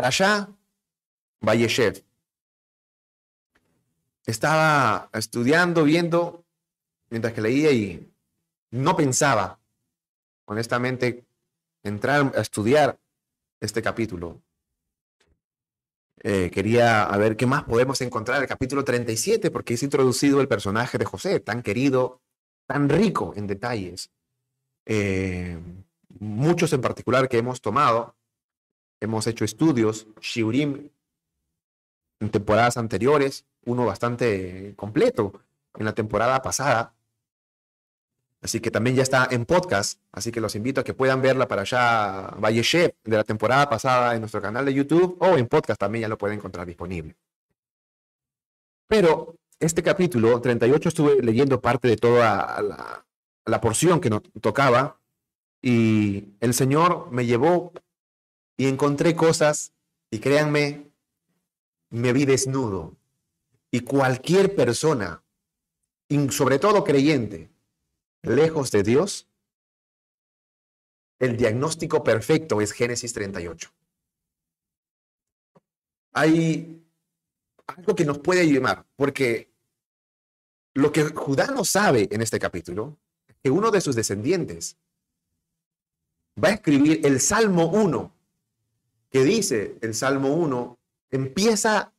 Para allá, Valleshev. Estaba estudiando, viendo, mientras que leía y no pensaba, honestamente, entrar a estudiar este capítulo. Eh, quería a ver qué más podemos encontrar en el capítulo 37, porque es introducido el personaje de José, tan querido, tan rico en detalles. Eh, muchos en particular que hemos tomado, hemos hecho estudios, Shiurim, en temporadas anteriores, uno bastante completo en la temporada pasada, Así que también ya está en podcast, así que los invito a que puedan verla para allá Chef de la temporada pasada en nuestro canal de YouTube o en podcast también ya lo pueden encontrar disponible. Pero este capítulo 38 estuve leyendo parte de toda la, la porción que nos tocaba y el Señor me llevó y encontré cosas y créanme, me vi desnudo. Y cualquier persona, y sobre todo creyente, lejos de Dios, el diagnóstico perfecto es Génesis 38. Hay algo que nos puede ayudar, porque lo que Judá no sabe en este capítulo, es que uno de sus descendientes va a escribir el Salmo 1, que dice, el Salmo 1, empieza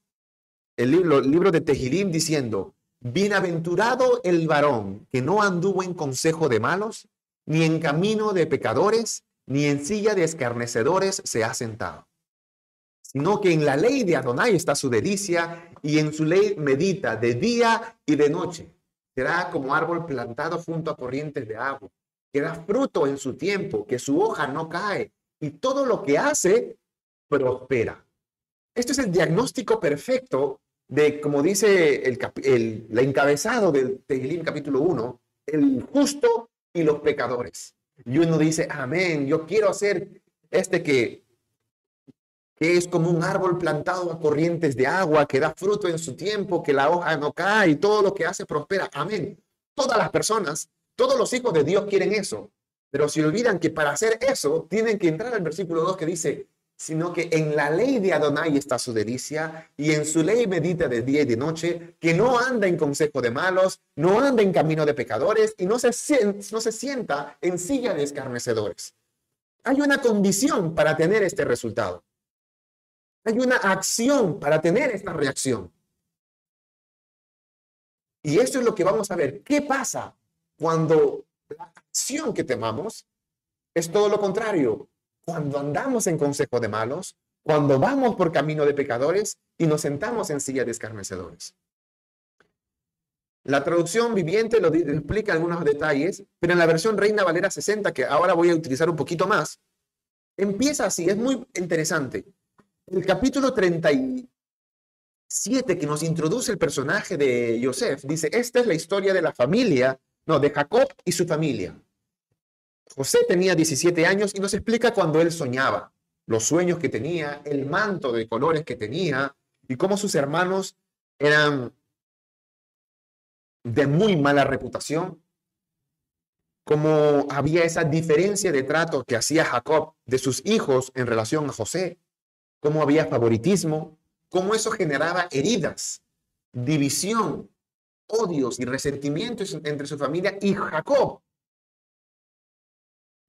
el libro, libro de Tehilim diciendo, Bienaventurado el varón que no anduvo en consejo de malos, ni en camino de pecadores, ni en silla de escarnecedores se ha sentado, sino que en la ley de Adonai está su delicia y en su ley medita de día y de noche. Será como árbol plantado junto a corrientes de agua, que da fruto en su tiempo, que su hoja no cae y todo lo que hace prospera. Esto es el diagnóstico perfecto de, como dice el, el encabezado del Tehilim capítulo 1, el justo y los pecadores. Y uno dice, amén, yo quiero hacer este que, que es como un árbol plantado a corrientes de agua, que da fruto en su tiempo, que la hoja no cae y todo lo que hace prospera. Amén. Todas las personas, todos los hijos de Dios quieren eso. Pero se olvidan que para hacer eso tienen que entrar al versículo 2 que dice, sino que en la ley de Adonai está su delicia y en su ley medita de día y de noche, que no anda en consejo de malos, no anda en camino de pecadores y no se, sienta en silla de escarnecedores. Hay una condición para tener este resultado. Hay una acción para tener esta reacción. Y eso es lo que vamos a ver. ¿Qué pasa cuando la acción que temamos es todo lo contrario? Cuando andamos en consejo de malos, cuando vamos por camino de pecadores y nos sentamos en silla de escarnecedores. La traducción viviente lo explica algunos detalles, pero en la versión Reina Valera 60, que ahora voy a utilizar un poquito más, empieza así, es muy interesante. El capítulo 37 que nos introduce el personaje de Yosef, dice, esta es la historia de la familia, no, de Jacob y su familia. José tenía 17 años y nos explica cuando él soñaba, los sueños que tenía, el manto de colores que tenía y cómo sus hermanos eran de muy mala reputación, cómo había esa diferencia de trato que hacía Jacob de sus hijos en relación a José, cómo había favoritismo, cómo eso generaba heridas, división, odios y resentimientos entre su familia y Jacob,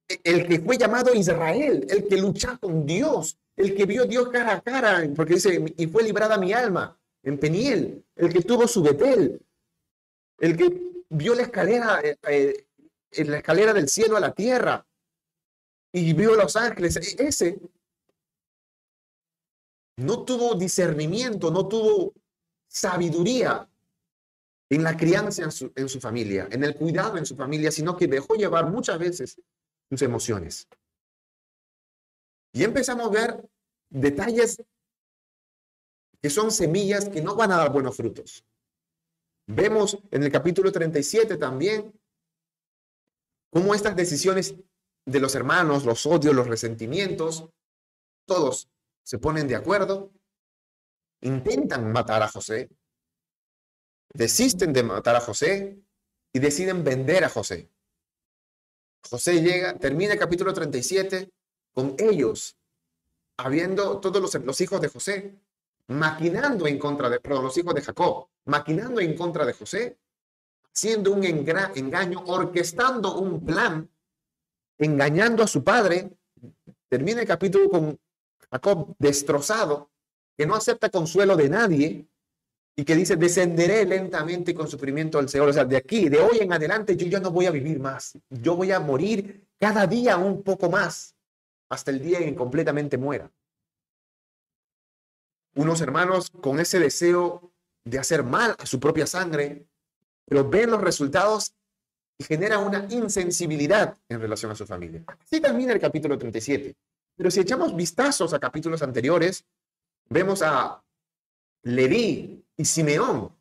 el que fue llamado Israel, el que lucha con Dios, el que vio Dios cara a cara, porque dice, y fue librada mi alma en Peniel, el que tuvo su Betel, el que vio la escalera, eh, eh, en la escalera del cielo a la tierra y vio los ángeles, e, ese no tuvo discernimiento, no tuvo sabiduría en la crianza en su familia, en el cuidado en su familia, sino que dejó llevar muchas veces emociones. Y empezamos a ver detalles que son semillas que no van a dar buenos frutos. Vemos en el capítulo 37 también cómo estas decisiones de los hermanos, los odios, los resentimientos, todos se ponen de acuerdo, intentan matar a José, desisten de matar a José y deciden vender a José. José llega, termina el capítulo 37 con ellos habiendo todos los, hijos de José, maquinando en contra de, perdón, los hijos de Jacob, maquinando en contra de José, haciendo un engaño, orquestando un plan, engañando a su padre. Termina el capítulo con Jacob destrozado, que no acepta consuelo de nadie y que dice, descenderé lentamente con sufrimiento al Señor. O sea, de aquí, de hoy en adelante, yo ya no voy a vivir más. Yo voy a morir cada día un poco más, hasta el día en que completamente muera. Unos hermanos con ese deseo de hacer mal a su propia sangre, pero ven los resultados y genera una insensibilidad en relación a su familia. Así termina el capítulo 37. Pero si echamos vistazos a capítulos anteriores, vemos a Leví y Simeón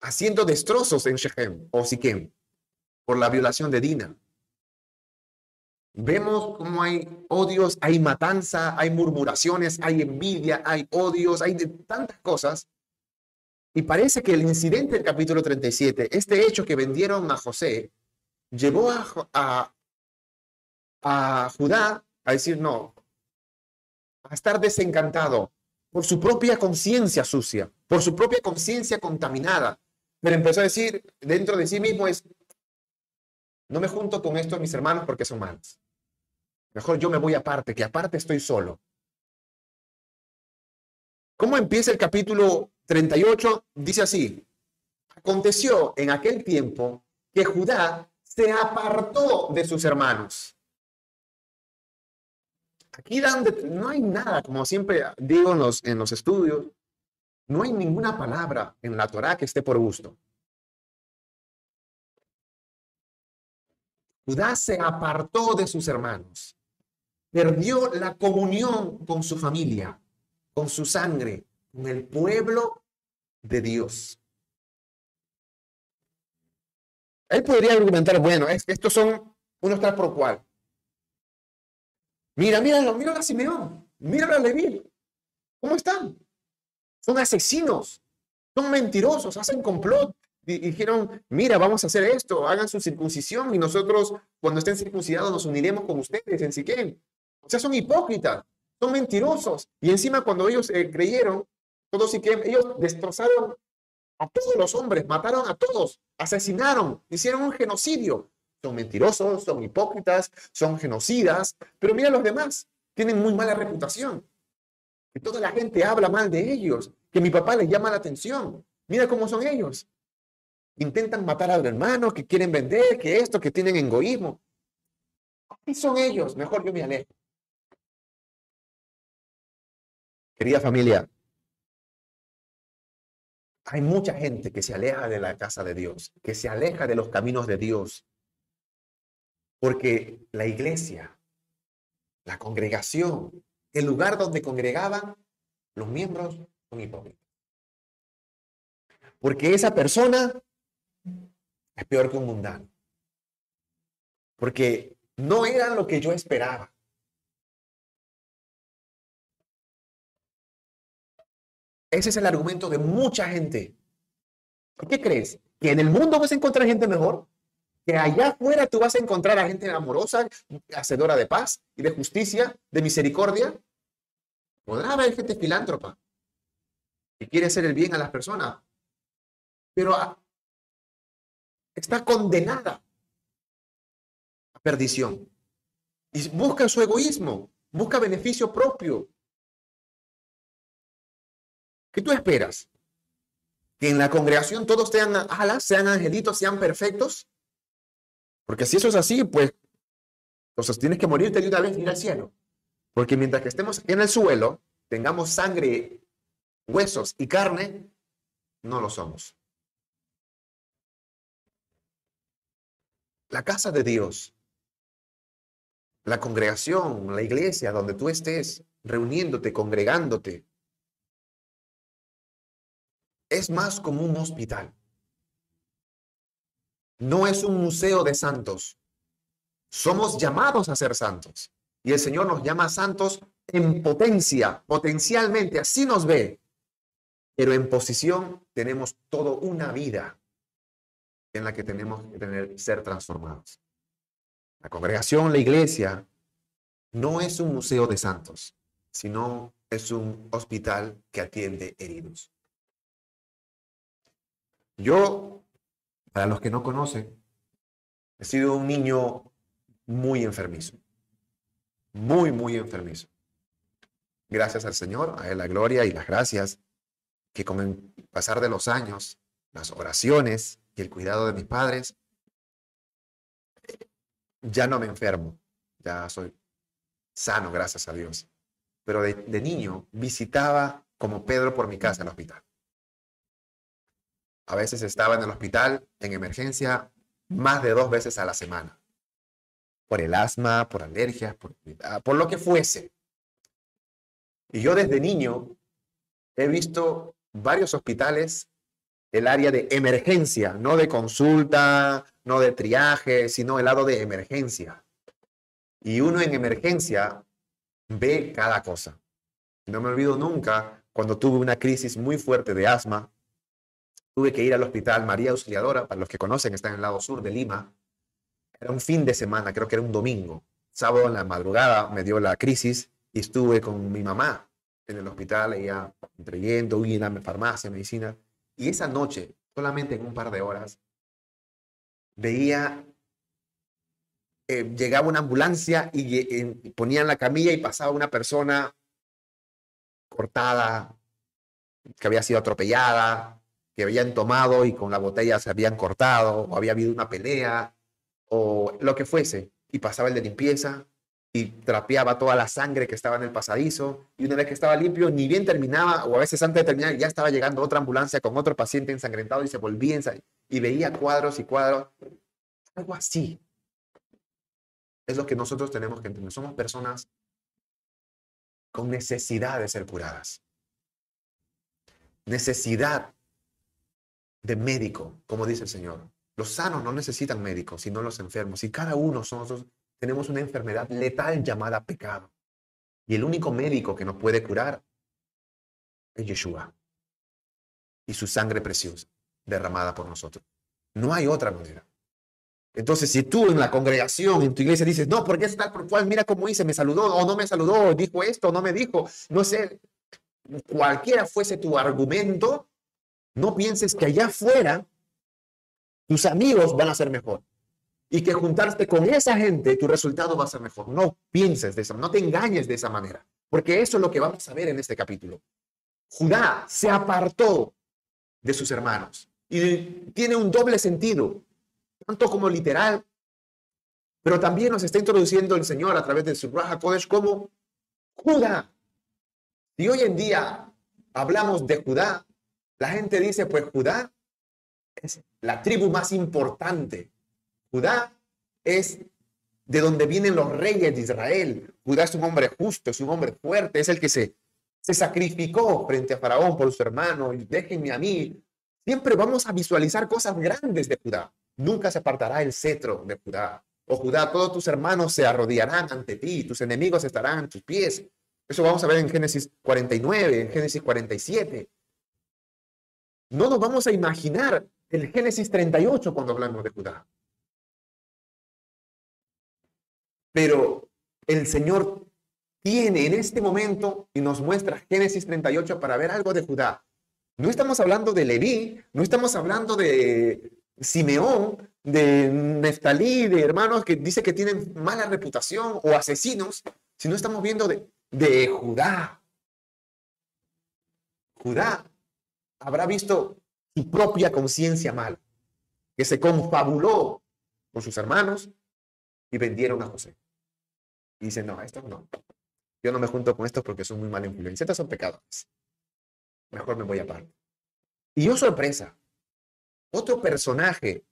haciendo destrozos en Shechem o Siquem por la violación de Dina. Vemos cómo hay odios, hay matanza, hay murmuraciones, hay envidia, hay odios, hay tantas cosas. Y parece que el incidente del capítulo 37, este hecho que vendieron a José, llevó a, a, a Judá a decir no, a estar desencantado por su propia conciencia sucia, por su propia conciencia contaminada. Pero empezó a decir dentro de sí mismo es, no me junto con estos mis hermanos porque son malos. Mejor yo me voy aparte, que aparte estoy solo. ¿Cómo empieza el capítulo 38? Dice así, aconteció en aquel tiempo que Judá se apartó de sus hermanos. Aquí no hay nada, como siempre digo en los, estudios, no hay ninguna palabra en la Torah que esté por gusto. Judá se apartó de sus hermanos perdió la comunión con su familia, con su sangre, con el pueblo de Dios. Él podría argumentar, bueno, estos son unos tal por cual. Mira, míralo, mira a Simeón, mira a Leví. ¿Cómo están? Son asesinos, son mentirosos, hacen complot. dijeron, mira, vamos a hacer esto, hagan su circuncisión y nosotros cuando estén circuncidados nos uniremos con ustedes en Siquem. O sea, son hipócritas, son mentirosos. Y encima cuando ellos eh, creyeron, todos que ellos destrozaron a todos los hombres, mataron a todos, asesinaron, hicieron un genocidio. Son mentirosos, son hipócritas, son genocidas, pero mira los demás, tienen muy mala reputación. Que toda la gente habla mal de ellos, que mi papá les llama la atención. Mira cómo son ellos. Intentan matar al hermano, que quieren vender, que esto, que tienen egoísmo. Así son ellos, mejor yo me alejo. Querida familia, hay mucha gente que se aleja de la casa de Dios, que se aleja de los caminos de Dios, porque la iglesia, la congregación, el lugar donde congregaban los miembros son hipócritas. Porque esa persona es peor que un mundano. Porque no era lo que yo esperaba. Ese es el argumento de mucha gente. ¿Qué crees? ¿Que en el mundo vas a encontrar gente mejor? ¿Que allá afuera tú vas a encontrar a gente amorosa, hacedora de paz y de justicia, de misericordia? Podrá haber gente filántropa que quiere hacer el bien a las personas, pero está condenada a perdición. Y busca su egoísmo, busca beneficio propio, ¿Qué tú esperas? ¿Que en la congregación todos sean alas, sean angelitos, sean perfectos? Porque si eso es así, pues entonces tienes que morirte de una vez ir al cielo. Porque mientras que estemos en el suelo, tengamos sangre, huesos y carne, no lo somos. La casa de Dios, la congregación, la iglesia, donde tú estés reuniéndote, congregándote, es más como un hospital. No es un museo de santos. Somos llamados a ser santos. Y el Señor nos llama santos en potencia, potencialmente, así nos ve. Pero en posición tenemos toda una vida en la que tenemos que tener, ser transformados. La congregación, la iglesia, no es un museo de santos, sino es un hospital que atiende heridos. Yo, para los que no conocen, he sido un niño muy enfermizo, muy, muy enfermizo. Gracias al Señor, a Él la gloria y las gracias, que con el pasar de los años, las oraciones y el cuidado de mis padres, ya no me enfermo, ya soy sano, gracias a Dios. Pero de, niño visitaba como Pedro por mi casa el hospital. A veces estaba en el hospital en emergencia más de dos veces a la semana. Por el asma, por alergias, por, por lo que fuese. Y yo desde niño he visto varios hospitales, el área de emergencia, no de consulta, no de triaje, sino el lado de emergencia. Y uno en emergencia ve cada cosa. No me olvido nunca cuando tuve una crisis muy fuerte de asma. Tuve que ir al hospital María Auxiliadora, para los que conocen, está en el lado sur de Lima. Era un fin de semana, creo que era un domingo. Sábado en la madrugada me dio la crisis y estuve con mi mamá en el hospital, ella trayendo, y en farmacia, medicina. Y esa noche, solamente en un par de horas, veía eh, llegaba una ambulancia y, ponían la camilla y pasaba una persona cortada, que había sido atropellada, que habían tomado y con la botella se habían cortado, o había habido una pelea, o lo que fuese. Y pasaba el de limpieza y trapeaba toda la sangre que estaba en el pasadizo. Y una vez que estaba limpio, ni bien terminaba, o a veces antes de terminar, ya estaba llegando otra ambulancia con otro paciente ensangrentado y se volvía y veía cuadros y cuadros. Algo así es lo que nosotros tenemos que entender. Somos personas con necesidad de ser curadas. Necesidad de médico, como dice el Señor. Los sanos no necesitan médicos, sino los enfermos. Y cada uno nosotros tenemos una enfermedad letal llamada pecado. Y el único médico que nos puede curar es Yeshua. Y su sangre preciosa derramada por nosotros. No hay otra manera. Entonces, si tú en la congregación, en tu iglesia dices, no, porque es tal por cual, mira cómo hice, me saludó o no me saludó, dijo esto o no me dijo, no sé, cualquiera fuese tu argumento, no pienses que allá afuera tus amigos van a ser mejor y que juntarte con esa gente, tu resultado va a ser mejor. No pienses de esa, no te engañes de esa manera, porque eso es lo que vamos a ver en este capítulo. Judá se apartó de sus hermanos y tiene un doble sentido tanto como literal, pero también nos está introduciendo el Señor a través de su Raja Kodesh como Judá. Y hoy en día hablamos de Judá, la gente dice, pues Judá es la tribu más importante. Judá es de donde vienen los reyes de Israel. Judá es un hombre justo, es un hombre fuerte, es el que se, se sacrificó frente a Faraón por su hermano. Déjenme a mí. Siempre vamos a visualizar cosas grandes de Judá. Nunca se apartará el cetro de Judá. O Judá, todos tus hermanos se arrodillarán ante ti, tus enemigos estarán a tus pies. Eso vamos a ver en Génesis 49, en Génesis 47. No nos vamos a imaginar el Génesis 38 cuando hablamos de Judá. Pero el Señor tiene en este momento y nos muestra Génesis 38 para ver algo de Judá. No estamos hablando de Leví, no estamos hablando de Simeón, de Neftalí, de hermanos que dice que tienen mala reputación o asesinos, si no estamos viendo de, de Judá. Judá habrá visto su propia conciencia mal, que se confabuló con sus hermanos y vendieron a José. Y dicen, no, esto no. Yo no me junto con estos porque son muy mal influencia. Estos son pecadores. Mejor me voy aparte. Y yo sorpresa, otro personaje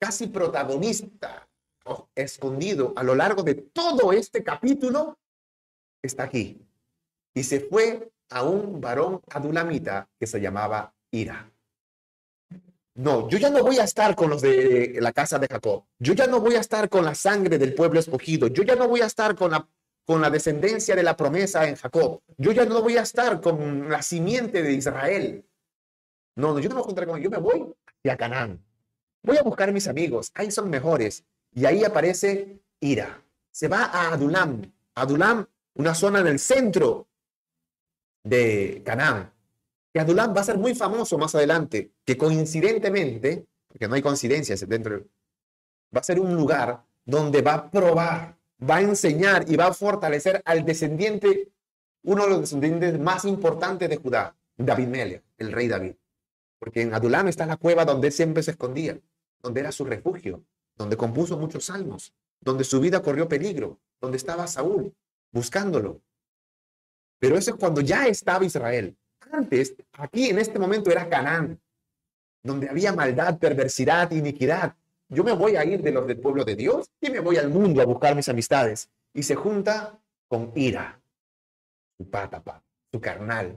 casi protagonista, escondido a lo largo de todo este capítulo, está aquí. Y se fue a un varón adulamita que se llamaba Ira. No, yo ya no voy a estar con los de la casa de Jacob. Yo ya no voy a estar con la sangre del pueblo escogido. Yo ya no voy a estar con la, con la descendencia de la promesa en Jacob. Yo ya no voy a estar con la simiente de Israel. No, no yo no me voy a juntar con ellos. Yo me voy a Canaán. Voy a buscar a mis amigos, ahí son mejores. Y ahí aparece Ira. Se va a Adulam, Adulam, una zona en el centro de Canaán. Que Adulam va a ser muy famoso más adelante, que coincidentemente, porque no hay coincidencias dentro, va a ser un lugar donde va a probar, va a enseñar y va a fortalecer al descendiente, uno de los descendientes más importantes de Judá, David Melech, el rey David. Porque en Adulam está la cueva donde siempre se escondía, donde era su refugio, donde compuso muchos salmos, donde su vida corrió peligro, donde estaba Saúl buscándolo. Pero eso es cuando ya estaba Israel. Antes, aquí en este momento era Canaán, donde había maldad, perversidad, iniquidad. Yo me voy a ir de los del pueblo de Dios y me voy al mundo a buscar mis amistades. Y se junta con ira, su pátapa, su carnal,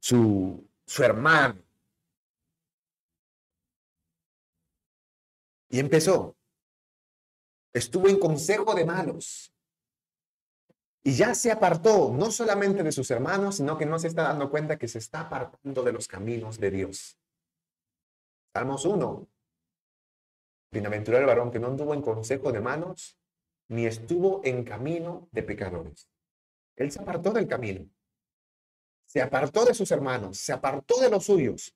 su, su hermano. Y empezó estuvo en consejo de malos. Y ya se apartó no solamente de sus hermanos, sino que no se está dando cuenta que se está apartando de los caminos de Dios. Salmos 1. Bienaventurado el varón que no anduvo en consejo de malos, ni estuvo en camino de pecadores. Él se apartó del camino. Se apartó de sus hermanos, se apartó de los suyos.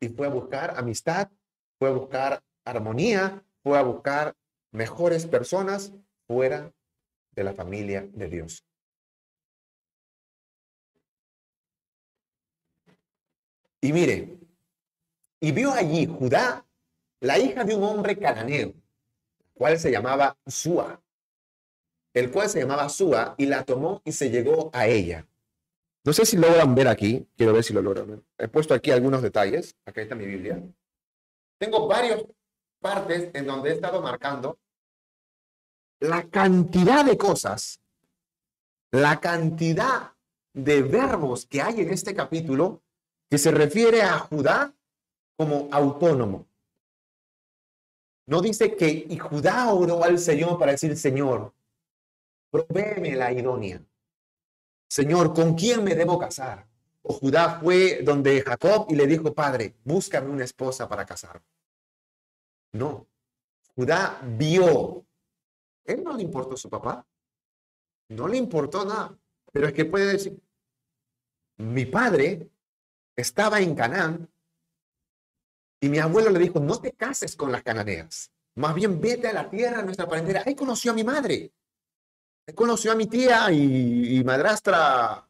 Y fue a buscar amistad, fue a buscar armonía, fue a buscar mejores personas fuera de la familia de Dios. Y mire, y vio allí Judá, la hija de un hombre cananeo, cual se llamaba Sua, el cual se llamaba Sua, y la tomó y se llegó a ella. No sé si logran ver aquí, quiero ver si lo logran. He puesto aquí algunos detalles, acá está mi Biblia. Tengo varios partes en donde he estado marcando la cantidad de cosas, la cantidad de verbos que hay en este capítulo que se refiere a Judá como autónomo. No dice que y Judá oró al Señor para decir, Señor, provéeme la idónea. Señor, ¿con quién me debo casar? O Judá fue donde Jacob y le dijo, Padre, búscame una esposa para casar. No. Judá vio. Él no le importó su papá. No le importó nada. Pero es que puede decir, mi padre estaba en Canaán y mi abuelo le dijo, no te cases con las cananeas. Más bien vete a la tierra nuestra parentera. Ahí conoció a mi madre. Ahí conoció a mi tía y, y madrastra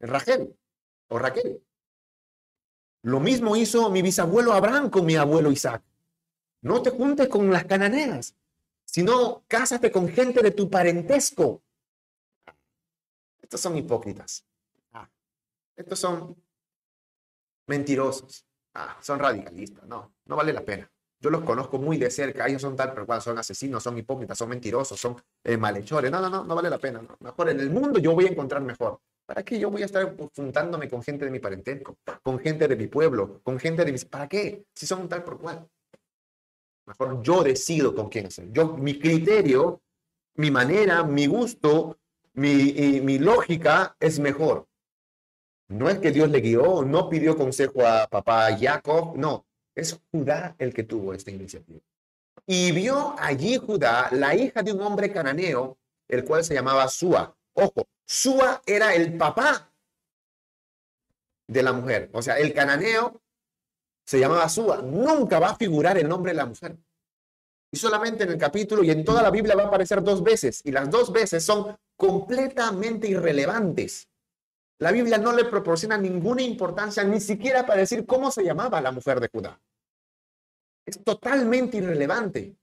Raquel o Raquel. Lo mismo hizo mi bisabuelo Abraham con mi abuelo Isaac. No te juntes con las cananeas, sino cásate con gente de tu parentesco. Estos son hipócritas. Ah, estos son mentirosos. Ah, son radicalistas. No, no vale la pena. Yo los conozco muy de cerca. Ellos son tal, pero son asesinos, son hipócritas, son mentirosos, son eh, malhechores. No, no, no, no vale la pena. Mejor en el mundo yo voy a encontrar mejor. ¿Para qué yo voy a estar juntándome con gente de mi parentesco, con gente de mi pueblo, con gente de mis... ¿Para qué? Si son tal por cual. Mejor yo decido con quién hacer. Yo, mi criterio, mi manera, mi gusto, mi, mi lógica es mejor. No es que Dios le guió, no pidió consejo a papá Jacob, no, es Judá el que tuvo esta iniciativa. Y vio allí Judá la hija de un hombre cananeo, el cual se llamaba Sua. Ojo, Sua era el papá de la mujer. O sea, el cananeo se llamaba Sua. Nunca va a figurar el nombre de la mujer. Y solamente en el capítulo y en toda la Biblia va a aparecer dos veces. Y las dos veces son completamente irrelevantes. La Biblia no le proporciona ninguna importancia ni siquiera para decir cómo se llamaba la mujer de Judá. Es totalmente irrelevante.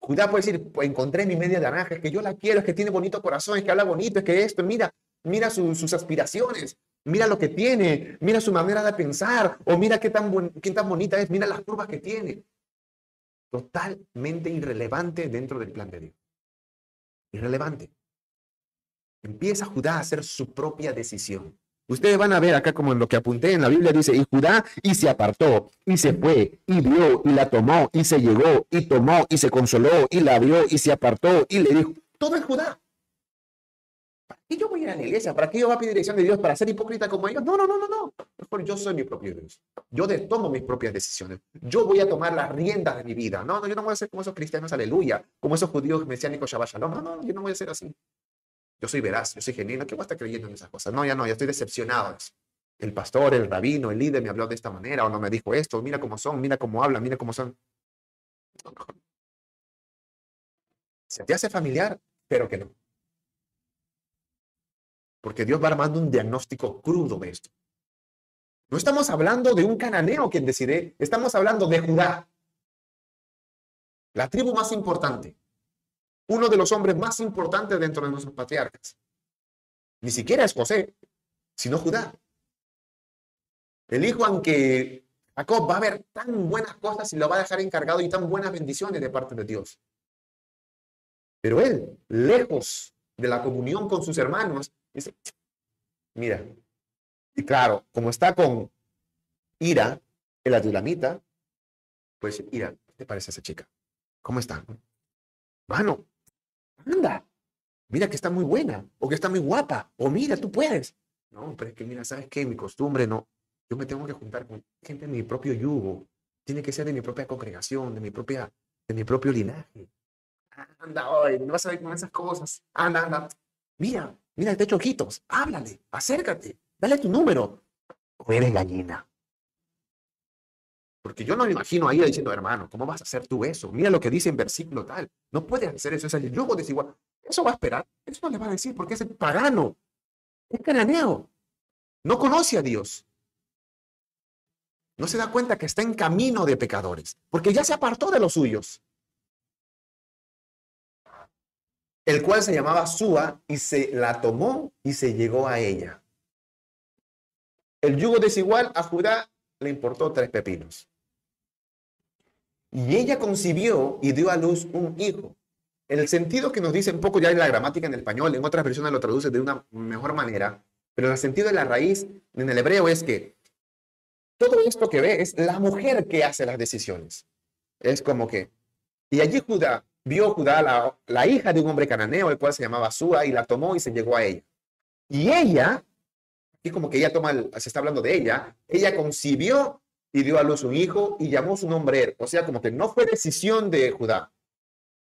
Judá puede decir, pues encontré mi media naranja, es que yo la quiero, es que tiene bonito corazón, es que habla bonito, es que esto, mira, mira sus aspiraciones, mira lo que tiene, mira su manera de pensar, o mira qué tan, qué tan bonita es, mira las curvas que tiene. Totalmente irrelevante dentro del plan de Dios. Irrelevante. Empieza Judá a hacer su propia decisión. Ustedes van a ver acá como en lo que apunté en la Biblia dice, y Judá y se apartó, y se fue, y vio, y la tomó, y se llegó, y tomó, y se consoló, y la vio, y se apartó, y le dijo, todo es Judá. ¿Para qué yo voy a ir a la iglesia? ¿Para qué yo voy a pedir dirección de Dios para ser hipócrita como ellos? No, no, no, no, no. Yo soy mi propio Dios. Yo tomo mis propias decisiones. Yo voy a tomar las riendas de mi vida. No, no, yo no voy a ser como esos cristianos, aleluya, como esos judíos mesiánicos Shabbat Shalom. No, no, yo no voy a ser así. Yo soy veraz, yo soy genuino. ¿Qué voy a estar creyendo en esas cosas? No, ya no, ya estoy decepcionado. El pastor, el rabino, el líder me habló de esta manera o no me dijo esto. Mira cómo son, mira cómo hablan, mira cómo son. ¿Se te hace familiar? Pero que no. Porque Dios va armando un diagnóstico crudo de esto. No estamos hablando de un cananeo quien decide, estamos hablando de Judá. La tribu más importante. Uno de los hombres más importantes dentro de nuestros patriarcas. Ni siquiera es José, sino Judá. El hijo, aunque Jacob va a ver tan buenas cosas y lo va a dejar encargado y tan buenas bendiciones de parte de Dios. Pero él, lejos de la comunión con sus hermanos, Mira, y claro, como está con ira, el adulamita, pues ira, ¿qué te parece esa chica? ¿Cómo está? Mano, anda, mira que está muy buena, o que está muy guapa, o mira, tú puedes. No, pero es que mira, ¿sabes qué? Mi costumbre no. Yo me tengo que juntar con gente de mi propio yugo. Tiene que ser de mi propia congregación, de mi propia, de mi propio linaje. Anda, hoy, no vas a ver con esas cosas. Anda, anda. Mira, Mira, te echo ojitos. Háblale, acércate, dale tu número. O eres gallina. Porque yo no me imagino ahí diciendo, hermano, ¿cómo vas a hacer tú eso? Mira lo que dice en versículo tal. No puedes hacer eso, es el yugo desigual. Eso va a esperar. Eso no le va a decir porque es el pagano. Es cananeo. No conoce a Dios. No se da cuenta que está en camino de pecadores, porque ya se apartó de los suyos. El cual se llamaba Sua, y se la tomó y se llegó a ella. El yugo desigual a Judá le importó tres pepinos. Y ella concibió y dio a luz un hijo. El sentido que nos dice un poco ya en la gramática en el español, en otras versiones lo traduce de una mejor manera, pero el sentido de la raíz en el hebreo es que todo esto que ve es la mujer que hace las decisiones. Es como que, y allí Judá vio Judá la, la, hija de un hombre cananeo, el cual se llamaba Sua, y la tomó y se llegó a ella. Y ella, y como que ella toma, se está hablando de ella, ella concibió y dio a luz un hijo y llamó su nombre Er. O sea, como que no fue decisión de Judá.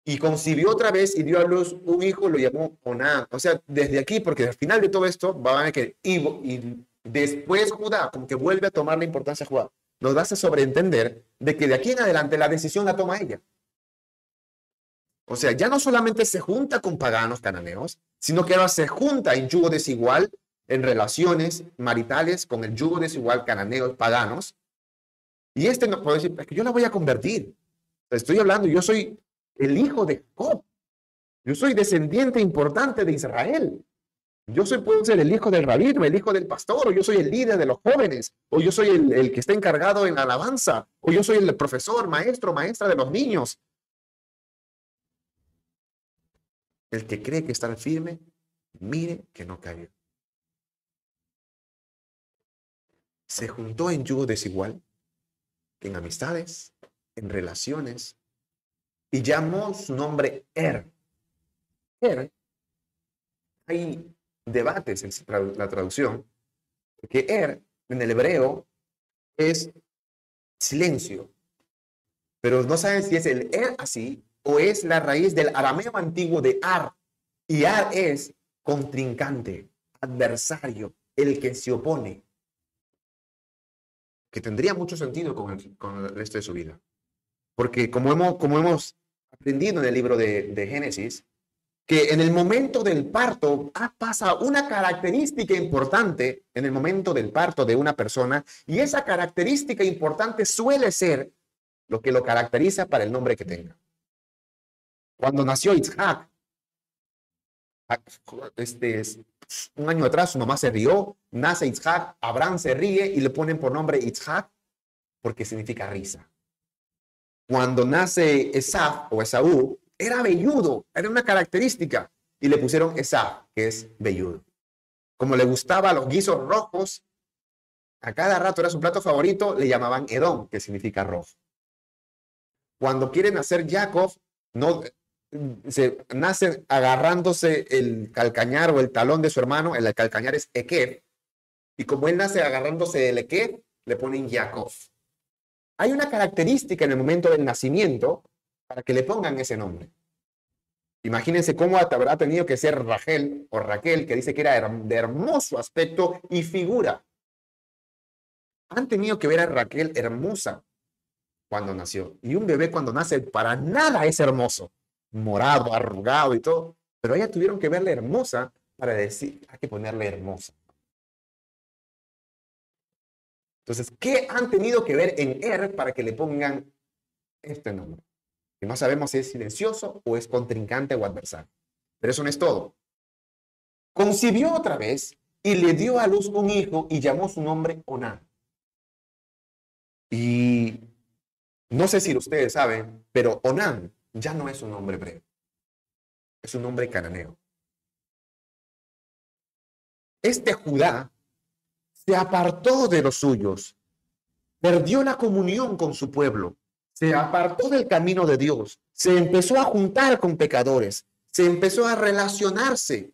Y concibió otra vez y dio a luz un hijo, lo llamó Onán. O sea, desde aquí, porque al final de todo esto, va a ver que y, y después Judá, como que vuelve a tomar la importancia a Judá. Nos hace sobreentender de que de aquí en adelante la decisión la toma ella. O sea, ya no solamente se junta con paganos cananeos, sino que ahora se junta en yugo desigual, en relaciones maritales con el yugo desigual cananeos paganos. Y este no puede decir, es que yo la voy a convertir. Estoy hablando, yo soy el hijo de Jacob. Yo soy descendiente importante de Israel. Yo soy, puedo ser el hijo del rabino, el hijo del pastor, o yo soy el líder de los jóvenes, o yo soy el, el que está encargado en la alabanza, o yo soy el profesor, maestro, maestra de los niños, El que cree que está firme, mire que no caiga. Se juntó en yugo desigual, en amistades, en relaciones, y llamó su nombre Er. Er. Hay debates en la traducción, porque Er en el hebreo es silencio, pero no saben si es el Er así o es la raíz del arameo antiguo de ar. Y ar es contrincante, adversario, el que se opone. Que tendría mucho sentido con el, resto de su vida. Porque como hemos, como hemos aprendido en el libro de, de Génesis, que en el momento del parto pasa una característica importante en el momento del parto de una persona y esa característica importante suele ser lo que lo caracteriza para el nombre que tenga. Cuando nació Isaac, este, un año atrás su mamá se rió, nace Isaac, Abraham se ríe y le ponen por nombre Isaac porque significa risa. Cuando nace Esaf o Esaú, era velludo, era una característica y le pusieron Esaf, que es velludo. Como le gustaba los guisos rojos, a cada rato era su plato favorito, le llamaban Edom, que significa rojo. Cuando quieren hacer Jacob, no, se nace agarrándose el calcañar o el talón de su hermano, el calcañar es Ekev, y como él nace agarrándose del Ekev, le ponen Jacob. Hay una característica en el momento del nacimiento para que le pongan ese nombre. Imagínense cómo habrá tenido que ser Rachel o Raquel, que dice que era de hermoso aspecto y figura. Han tenido que ver a Raquel hermosa cuando nació. Y un bebé cuando nace para nada es hermoso. Morado, arrugado y todo. Pero ella tuvieron que verla hermosa para decir, hay que ponerle hermosa. Entonces, ¿qué han tenido que ver en Er para que le pongan este nombre? Que no sabemos si es silencioso o es contrincante o adversario. Pero eso no es todo. Concibió otra vez y le dio a luz un hijo y llamó su nombre Onán. Y no sé si ustedes saben, pero Onán ya no es un nombre hebreo. Es un nombre cananeo. Este Judá se apartó de los suyos, perdió la comunión con su pueblo, se apartó del camino de Dios, se empezó a juntar con pecadores, se empezó a relacionarse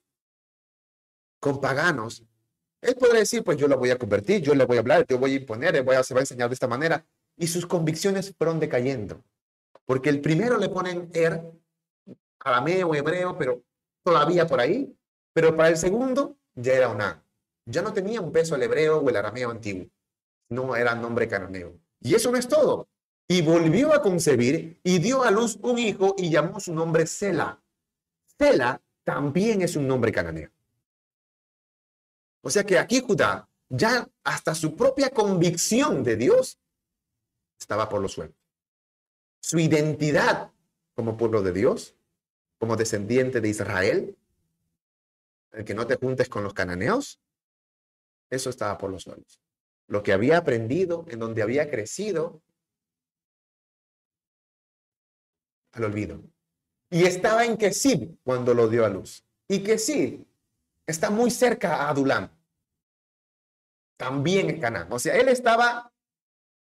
con paganos. Él podría decir, pues yo la voy a convertir, yo le voy a hablar, yo voy a imponer, voy a, se va a enseñar de esta manera. Y sus convicciones fueron decayendo. Porque el primero le ponen er, arameo, hebreo, pero todavía por ahí. Pero para el segundo ya era una ya no tenía un peso el hebreo o el arameo antiguo, no era nombre cananeo. Y eso no es todo. Y volvió a concebir y dio a luz un hijo y llamó su nombre Sela. Sela también es un nombre cananeo. O sea que aquí Judá, ya hasta su propia convicción de Dios, estaba por los suelos. Su identidad como pueblo de Dios, como descendiente de Israel, el que no te juntes con los cananeos, eso estaba por los suelos. Lo que había aprendido, en donde había crecido, al olvido. Y estaba en Kesib cuando lo dio a luz. Y Kesib está muy cerca a Adulam. También en Canaán. O sea, él estaba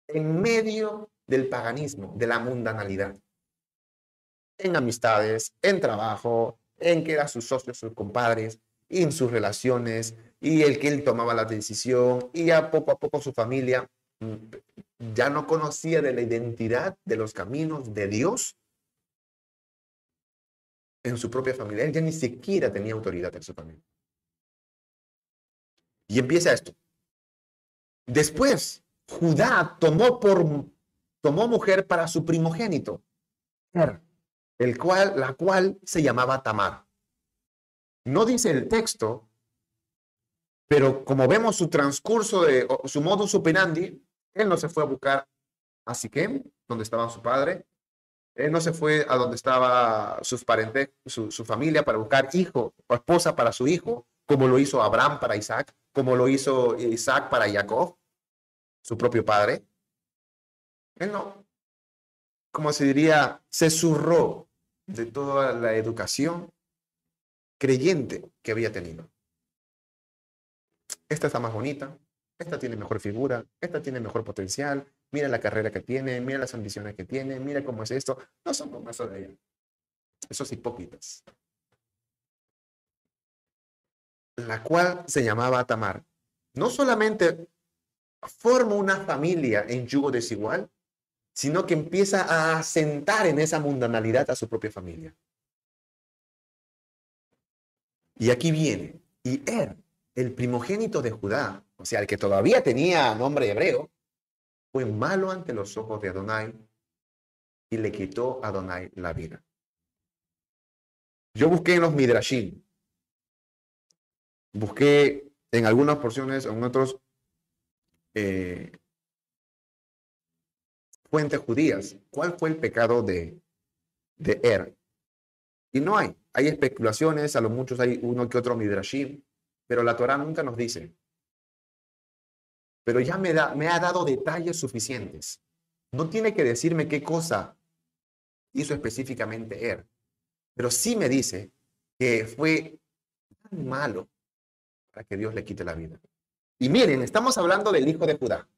en medio del paganismo, de la mundanalidad. En amistades, en trabajo, en que eran sus socios, sus compadres, en sus relaciones, y el que él tomaba la decisión y a poco a poco su familia mm, ya no conocía de la identidad de los caminos de Dios en su propia familia. Él ya ni siquiera tenía autoridad en su familia. Y empieza esto. Después, Judá tomó por tomó mujer para su primogénito, el cual, la cual se llamaba Tamar. No dice el texto pero como vemos su transcurso de su modus operandi, él no se fue a buscar a Siquem, donde estaba su padre. Él no se fue a donde estaba sus parentes, su, su familia, para buscar hijo o esposa para su hijo, como lo hizo Abraham para Isaac, como lo hizo Isaac para Jacob, su propio padre. Él no, como se diría, se zurró de toda la educación creyente que había tenido esta está más bonita, esta tiene mejor figura, esta tiene mejor potencial, mira la carrera que tiene, mira las ambiciones que tiene, mira cómo es esto. No son como eso de ella. Esos hipócritas. La cual se llamaba Tamar. No solamente forma una familia en yugo desigual, sino que empieza a asentar en esa mundanalidad a su propia familia. Y aquí viene, y Er el primogénito de Judá, o sea, el que todavía tenía nombre hebreo, fue malo ante los ojos de Adonai y le quitó a Adonai la vida. Yo busqué en los Midrashim, busqué en algunas porciones, en otros eh, fuentes judías, cuál fue el pecado de, de Er. Y no hay, hay especulaciones, a lo muchos hay uno que otro Midrashim, pero la Torah nunca nos dice. Pero ya me, da, me ha dado detalles suficientes. No tiene que decirme qué cosa hizo específicamente él, pero sí me dice que fue tan malo para que Dios le quite la vida. Y miren, estamos hablando del hijo de Judá.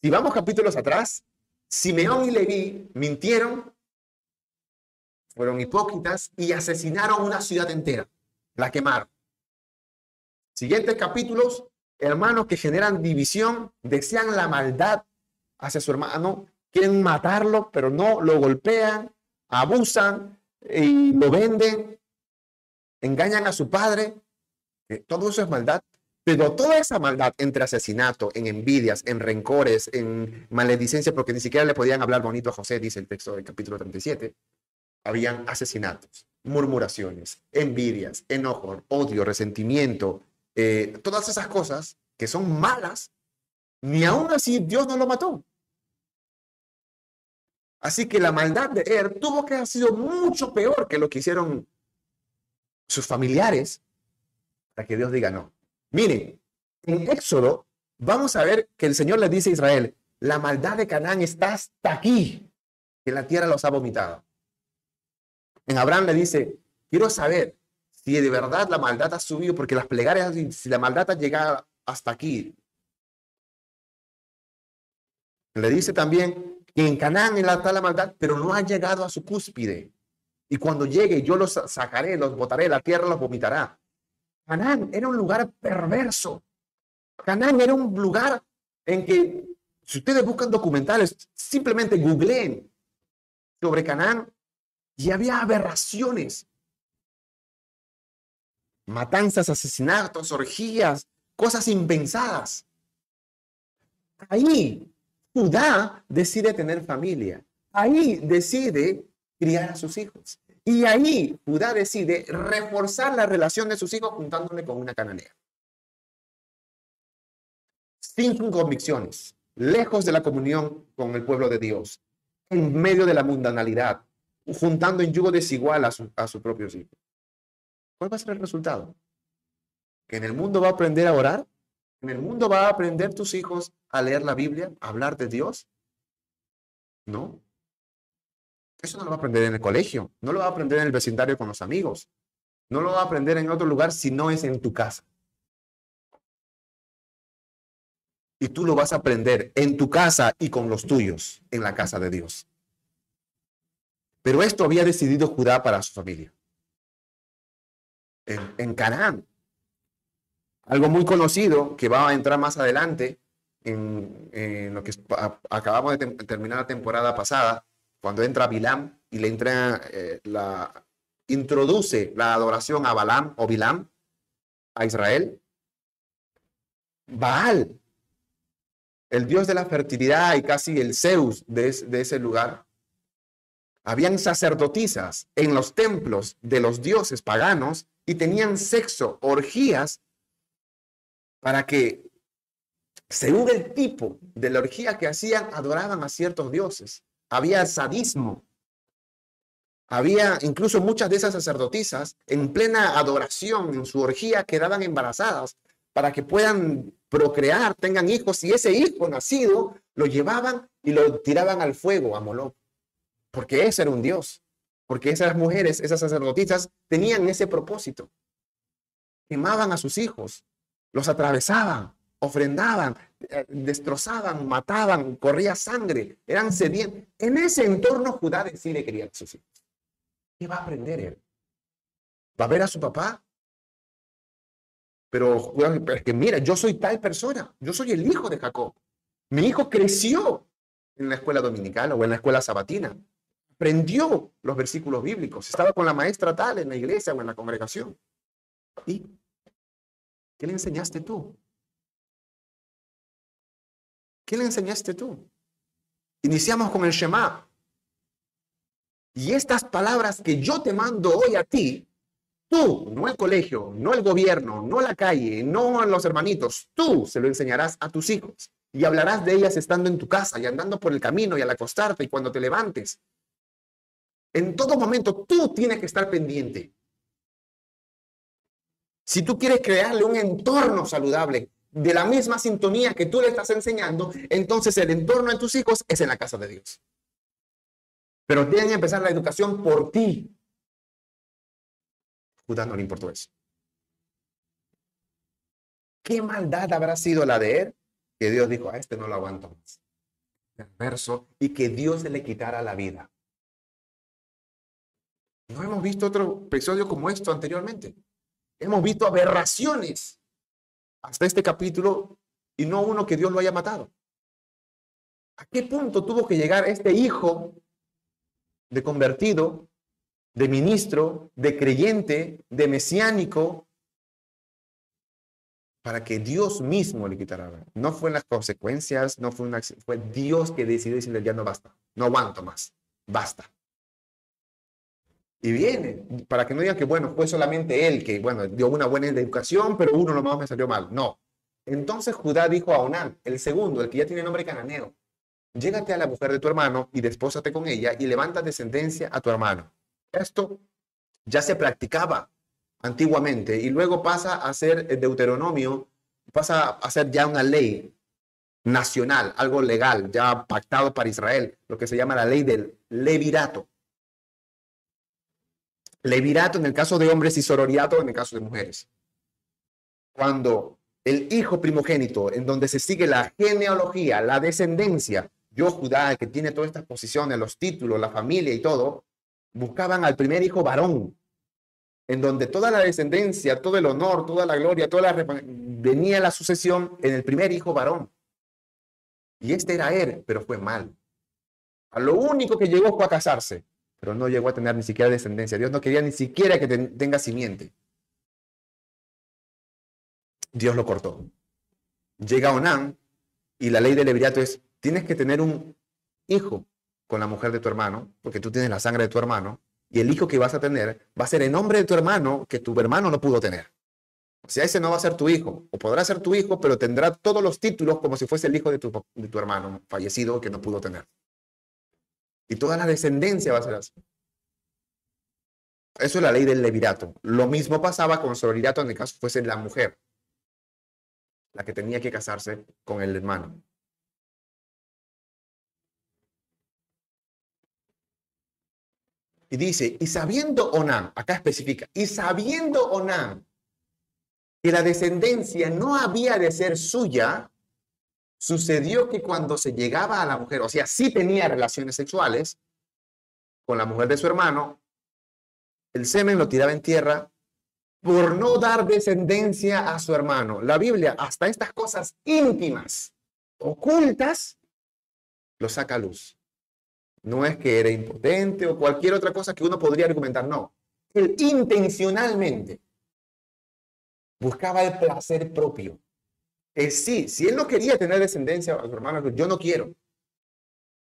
Si vamos capítulos atrás, Simeón y Leví mintieron fueron hipócritas y asesinaron una ciudad entera. La quemaron. Siguientes capítulos, hermanos que generan división, desean la maldad hacia su hermano, quieren matarlo, pero no, lo golpean, abusan y lo venden, engañan a su padre. Todo eso es maldad. Pero toda esa maldad entre asesinato, en envidias, en rencores, en maledicencia, porque ni siquiera le podían hablar bonito a José, dice el texto del capítulo 37, habían asesinatos, murmuraciones, envidias, enojo, odio, resentimiento, eh, todas esas cosas que son malas, ni aún así Dios no lo mató. Así que la maldad de Er tuvo que haber sido mucho peor que lo que hicieron sus familiares para que Dios diga no. Miren, en Éxodo vamos a ver que el Señor le dice a Israel, la maldad de Canaán está hasta aquí, que la tierra los ha vomitado. En Abraham le dice, quiero saber si de verdad la maldad ha subido, porque las plegarias, si la maldad ha llegado hasta aquí. Le dice también que en Canaán está la maldad, pero no ha llegado a su cúspide. Y cuando llegue, yo los sacaré, los botaré, la tierra los vomitará. Canaán era un lugar perverso. Canaán era un lugar en que, si ustedes buscan documentales, simplemente googleen sobre Canaán y había aberraciones. Matanzas, asesinatos, orgías, cosas impensadas. Ahí Judá decide tener familia. Ahí decide criar a sus hijos. Y ahí Judá decide reforzar la relación de sus hijos juntándole con una cananea. Sin convicciones, lejos de la comunión con el pueblo de Dios, en medio de la mundanalidad, juntando en yugo desigual a, a sus propios hijos. ¿Cuál va a ser el resultado? Que en el mundo va a aprender a orar, en el mundo va a aprender tus hijos a leer la Biblia, a hablar de Dios. No, eso no lo va a aprender en el colegio, no lo va a aprender en el vecindario con los amigos, no lo va a aprender en otro lugar si no es en tu casa. Y tú lo vas a aprender en tu casa y con los tuyos, en la casa de Dios. Pero esto había decidido Judá para su familia. En, en Canaán. Algo muy conocido que va a entrar más adelante en, en lo que acabamos de terminar la temporada pasada, cuando entra Bilam y le entra, eh, la, introduce la adoración a Balam o Bilam a Israel, Baal, el dios de la fertilidad y casi el Zeus de, de ese lugar, habían sacerdotisas en los templos de los dioses paganos y tenían sexo, orgías, para que, según el tipo de la orgía que hacían, adoraban a ciertos dioses había sadismo. Había incluso muchas de esas sacerdotisas en plena adoración, en su orgía, quedaban embarazadas para que puedan procrear, tengan hijos, y ese hijo nacido lo llevaban y lo tiraban al fuego a Moloch, porque ese era un dios, porque esas mujeres, esas sacerdotisas, tenían ese propósito. Quemaban a sus hijos, los atravesaban, ofrendaban, destrozaban, mataban, corría sangre, eran sedientos. En ese entorno Judá decide criar a sus. ¿Qué va a aprender él? ¿Va a ver a su papá? Pero, es que mira, yo soy tal persona, yo soy el hijo de Jacob. Mi hijo creció en la escuela dominical o en la escuela sabatina. Aprendió los versículos bíblicos. Estaba con la maestra tal en la iglesia o en la congregación. ¿Y qué le enseñaste tú? ¿Qué le enseñaste tú? Iniciamos con el Shema. Y estas palabras que yo te mando hoy a ti, tú, no el colegio, no el gobierno, no la calle, no los hermanitos, tú se lo enseñarás a tus hijos y hablarás de ellas estando en tu casa y andando por el camino y al acostarte y cuando te levantes. En todo momento tú tienes que estar pendiente. Si tú quieres crearle un entorno saludable, de la misma sintonía que tú le estás enseñando, entonces el entorno de tus hijos es en la casa de Dios. Pero tienen que empezar la educación por ti. Judá no le importó eso. ¿Qué maldad habrá sido la de él? Que Dios dijo, a este no lo aguanto más. Perverso, y que Dios le quitara la vida. No hemos visto otro episodio como esto anteriormente. Hemos visto aberraciones hasta este capítulo y no uno que Dios lo haya matado. ¿A qué punto tuvo que llegar este hijo de convertido, de ministro, de creyente, de mesiánico, para que Dios mismo le quitara. No fue las consecuencias, no fue una fue Dios que decidió decirle ya no basta, no aguanto más, basta. Y viene, para que no digan que, bueno, fue solamente él que, bueno, dio una buena educación, pero uno nomás me salió mal. No. Entonces Judá dijo a Onán, el segundo, el que ya tiene nombre cananeo, llégate a la mujer de tu hermano y despósate con ella y levanta descendencia a tu hermano. Esto ya se practicaba antiguamente y luego pasa a ser Deuteronomio, pasa a ser ya una ley nacional, algo legal, ya pactado para Israel, lo que se llama la ley del levirato. Levirato en el caso de hombres y sororiato en el caso de mujeres. Cuando el hijo primogénito, en donde se sigue la genealogía, la descendencia, yo Judá, que tiene todas estas posiciones, los títulos, la familia y todo, buscaban al primer hijo varón, en donde toda la descendencia, todo el honor, toda la gloria, toda la venía la sucesión en el primer hijo varón. Y este era él, pero fue mal. A lo único que llegó fue a casarse, pero no llegó a tener ni siquiera descendencia. Dios no quería ni siquiera que tenga simiente. Dios lo cortó. Llega Onán y la ley del levirato es, tienes que tener un hijo con la mujer de tu hermano, porque tú tienes la sangre de tu hermano, y el hijo que vas a tener va a ser el nombre de tu hermano que tu hermano no pudo tener. O sea, ese no va a ser tu hijo, o podrá ser tu hijo, pero tendrá todos los títulos como si fuese el hijo de tu hermano fallecido que no pudo tener. Y toda la descendencia va a ser así. Eso es la ley del levirato. Lo mismo pasaba con sororitato en el caso fuese la mujer, la que tenía que casarse con el hermano. Y dice, y sabiendo Onán, acá especifica, y sabiendo Onán que la descendencia no había de ser suya, sucedió que cuando se llegaba a la mujer, o sea, sí tenía relaciones sexuales con la mujer de su hermano, el semen lo tiraba en tierra por no dar descendencia a su hermano. La Biblia, hasta estas cosas íntimas, ocultas, lo saca a luz. No es que era impotente o cualquier otra cosa que uno podría argumentar, no. Él intencionalmente buscaba el placer propio. Es sí, si él no quería tener descendencia a su hermano, yo no quiero.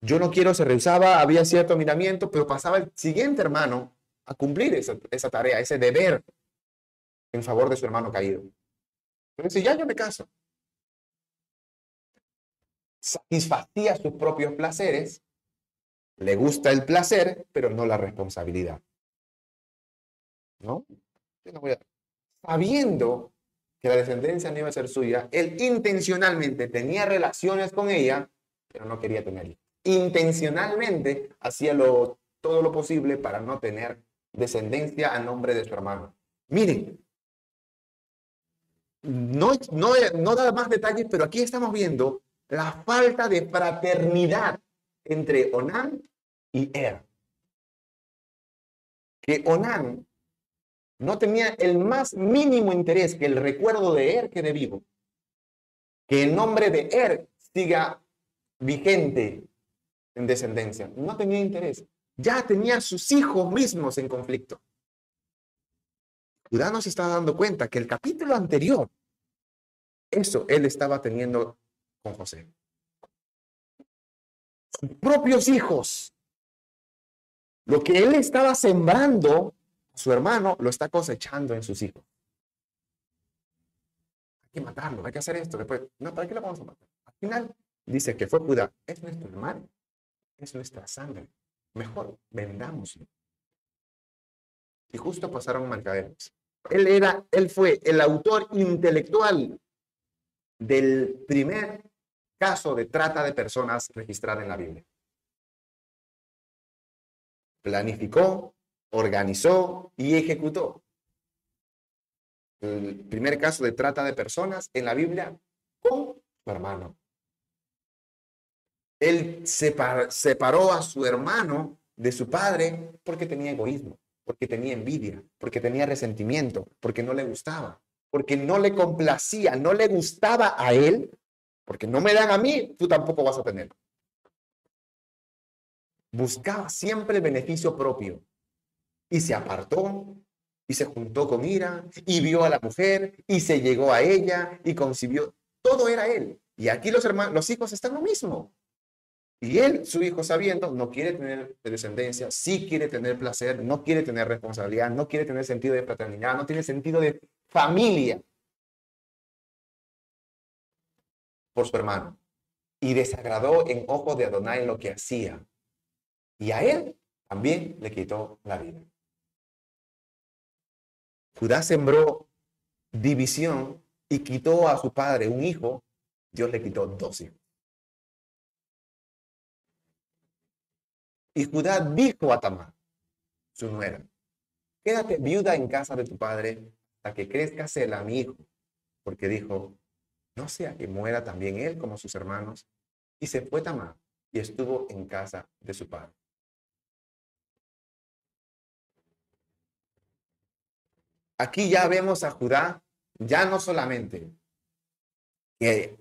Yo no quiero, se rehusaba, había cierto miramiento, pero pasaba el siguiente hermano a cumplir esa, esa tarea, ese deber en favor de su hermano caído. Pero si ya yo me caso, satisfacía sus propios placeres le gusta el placer, pero no la responsabilidad. ¿No? Sabiendo que la descendencia no iba a ser suya, él intencionalmente tenía relaciones con ella, pero no quería tenerla. Intencionalmente hacía todo lo posible para no tener descendencia a nombre de su hermano. Miren, no, no, no da más detalles, pero aquí estamos viendo la falta de fraternidad entre Onán y Er. Que Onán no tenía el más mínimo interés que el recuerdo de Er quede vivo. Que el nombre de Er siga vigente en descendencia. No tenía interés. Ya tenía sus hijos mismos en conflicto. Judá no se estaba dando cuenta que el capítulo anterior, eso él estaba teniendo con José. Sus propios hijos lo que él estaba sembrando, su hermano lo está cosechando en sus hijos. Hay que matarlo, hay que hacer esto. Después, no, ¿para qué lo vamos a matar? Al final dice que fue Judá, es nuestro hermano, es nuestra sangre. Mejor vendámoslo. Y justo pasaron mercaderes. Él era, él fue el autor intelectual del primer caso de trata de personas registrada en la Biblia planificó, organizó y ejecutó. El primer caso de trata de personas en la Biblia con su hermano. Él separó a su hermano de su padre porque tenía egoísmo, porque tenía envidia, porque tenía resentimiento, porque no le gustaba, porque no le complacía, no le gustaba a él, porque no me dan a mí, tú tampoco vas a tener. Buscaba siempre el beneficio propio y se apartó y se juntó con ira y vio a la mujer y se llegó a ella y concibió. Todo era él. Y aquí los hermanos, los hijos están lo mismo. Y él, su hijo, sabiendo, no quiere tener descendencia, sí quiere tener placer, no quiere tener responsabilidad, no quiere tener sentido de fraternidad, no tiene sentido de familia por su hermano. Y desagradó en ojos de Adonai lo que hacía. Y a él también le quitó la vida. Judá sembró división y quitó a su padre un hijo, Dios le quitó dos hijos. Y Judá dijo a Tamar, su nuera, quédate viuda en casa de tu padre hasta que crezca Sela, mi hijo, porque dijo, no sea que muera también él como sus hermanos. Y se fue Tamar y estuvo en casa de su padre. Aquí ya vemos a Judá, ya no solamente que,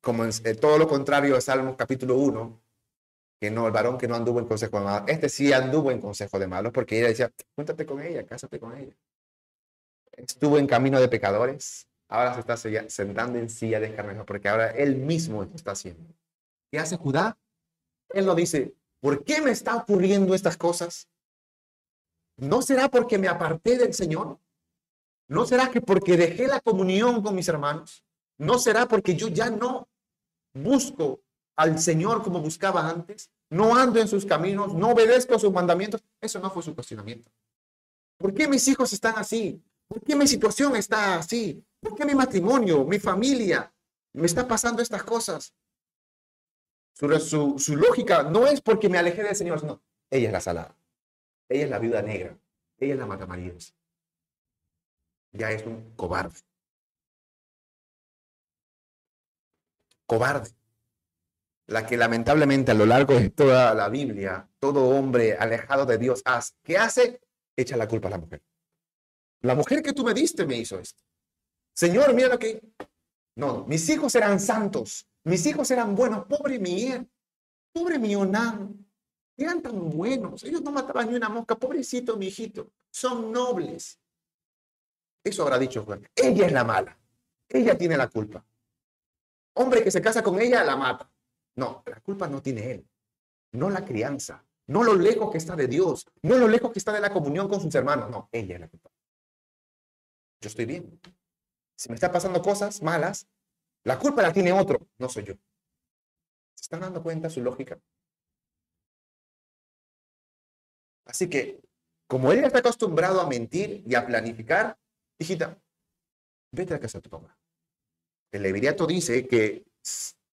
como en todo lo contrario de Salmos capítulo 1, que no, el varón que no anduvo en consejo de malos. Este sí anduvo en consejo de malos porque ella decía, cuéntate con ella, cásate con ella. Estuvo en camino de pecadores, ahora se está sentando en silla de carne, porque ahora él mismo está haciendo. ¿Qué hace Judá? Él no dice, ¿por qué me está ocurriendo estas cosas? ¿No será porque me aparté del Señor? ¿No será que porque dejé la comunión con mis hermanos? ¿No será porque yo ya no busco al Señor como buscaba antes, no ando en sus caminos, no obedezco sus mandamientos. Eso no fue su cuestionamiento. ¿Por qué mis hijos están así? ¿Por qué mi situación está así? ¿Por qué mi matrimonio, mi familia, me está pasando estas cosas? Su, lógica no es porque me alejé del Señor, no. Ella es la salada. Ella es la viuda negra. Ella es la matamarías. Ya es un cobarde. Cobarde la que lamentablemente a lo largo de toda la Biblia, todo hombre alejado de Dios hace. ¿Qué hace? Echa la culpa a la mujer. La mujer que tú me diste me hizo esto. Señor, mira lo que... No, mis hijos eran santos, mis hijos eran buenos, pobre mi pobre mi Onán, eran tan buenos, ellos no mataban ni una mosca, pobrecito mi hijito, son nobles. Eso habrá dicho Juan. Ella es la mala, ella tiene la culpa. Hombre que se casa con ella, la mata. No, la culpa no tiene él, no la crianza, no lo lejos que está de Dios, no lo lejos que está de la comunión con sus hermanos, no, ella es la culpa. Yo estoy bien. Si me está pasando cosas malas, la culpa la tiene otro, no soy yo. ¿Se están dando cuenta su lógica? Así que, como él está acostumbrado a mentir y a planificar, hijita, vete a casa de tu papá. El leviriato dice que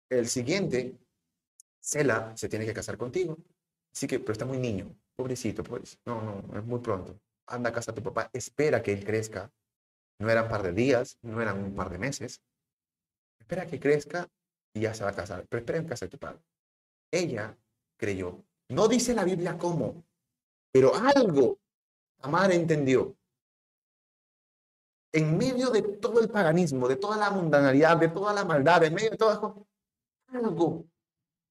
el siguiente Cela se tiene que casar contigo. Así que, pero está muy niño, pobrecito, pues. No, no, es muy pronto. Anda a casa de tu papá, espera que él crezca. No eran un par de días, no eran un par de meses. Espera que crezca y ya se va a casar. Pero espera en casa de tu padre. Ella creyó. No dice la Biblia cómo, pero algo Amar entendió. En medio de todo el paganismo, de toda la mundanalidad, de toda la maldad, en medio de todo algo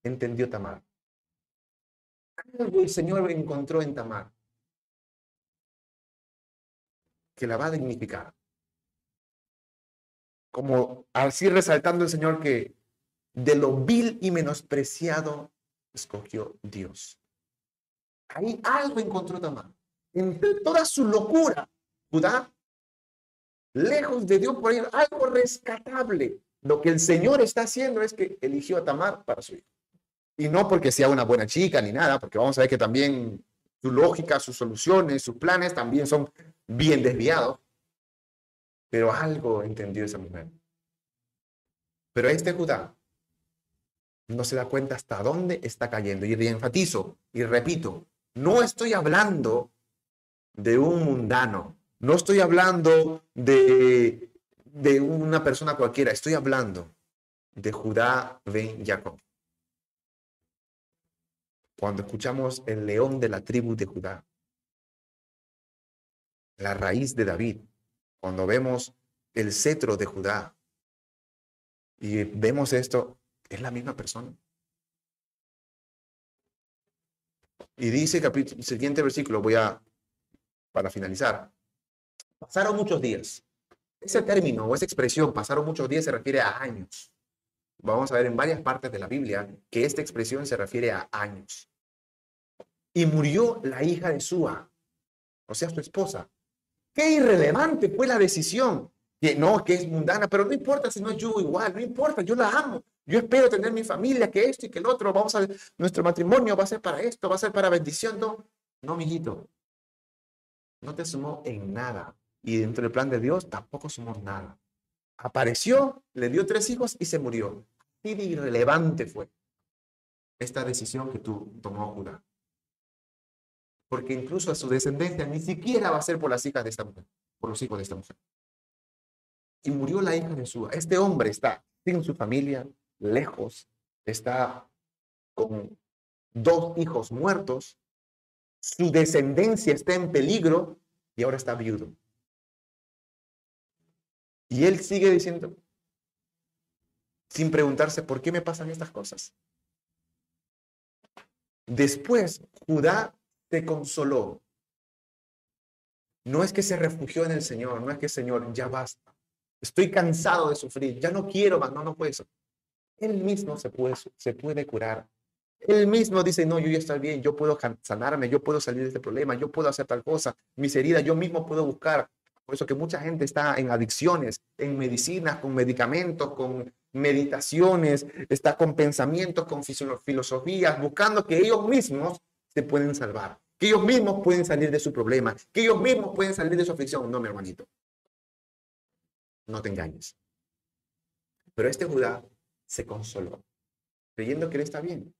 entendió Tamar. Algo el Señor encontró en Tamar que la va a dignificar. Como así resaltando el Señor que de lo vil y menospreciado escogió Dios. Ahí algo encontró Tamar. Entre toda su locura, Judá, lejos de Dios por ahí, algo rescatable. Lo que el Señor está haciendo es que eligió a Tamar para su hijo. Y no porque sea una buena chica ni nada, porque vamos a ver que también su lógica, sus soluciones, sus planes también son bien desviados. Pero algo entendió esa mujer. Pero este Judá no se da cuenta hasta dónde está cayendo. Y enfatizo y repito, no estoy hablando de un mundano, no estoy hablando de, una persona cualquiera, estoy hablando de Judá ben Jacob cuando escuchamos el león de la tribu de Judá. la raíz de David, cuando vemos el cetro de Judá y vemos esto, es la misma persona. Y dice capítulo, siguiente versículo, voy a, para finalizar. Pasaron muchos días. Ese término o esa expresión, pasaron muchos días, se refiere a años. Vamos a ver en varias partes de la Biblia que esta expresión se refiere a años. Y murió la hija de Sua, o sea, su esposa. Qué irrelevante fue la decisión. Que no, que es mundana, pero no importa si no es yo igual, no importa, yo la amo. Yo espero tener mi familia, que esto y que el otro, vamos a, nuestro matrimonio va a ser para esto, va a ser para bendición. No, no, mijito. No te sumó en nada. Y dentro del plan de Dios tampoco sumó nada. Apareció, le dio tres hijos y se murió. Irrelevante fue esta decisión que tú tomó Judá. Porque incluso a su descendencia ni siquiera va a ser por las hijas de esta mujer, por los hijos de esta mujer y murió la hija de Sua. Este hombre está sin su familia, lejos, está con dos hijos muertos, su descendencia está en peligro y ahora está viudo. Y él sigue diciendo, sin preguntarse, ¿por qué me pasan estas cosas? Después, Judá se consoló. No es que se refugió en el Señor, no es que Señor, ya basta. Estoy cansado de sufrir, ya no quiero más, no, no puede ser. Él mismo se puede, se puede curar. Él mismo dice, no, yo ya estoy bien, yo puedo sanarme, yo puedo salir de este problema, yo puedo hacer tal cosa, mis heridas, yo mismo puedo buscar. Por eso que mucha gente está en adicciones, en medicinas, con medicamentos, con meditaciones, está con pensamientos, con filosofías, buscando que ellos mismos se pueden salvar, que ellos mismos pueden salir de su problema, que ellos mismos pueden salir de su aflicción. No, mi hermanito no te engañes. Pero este Judá se consoló, creyendo que él está bien.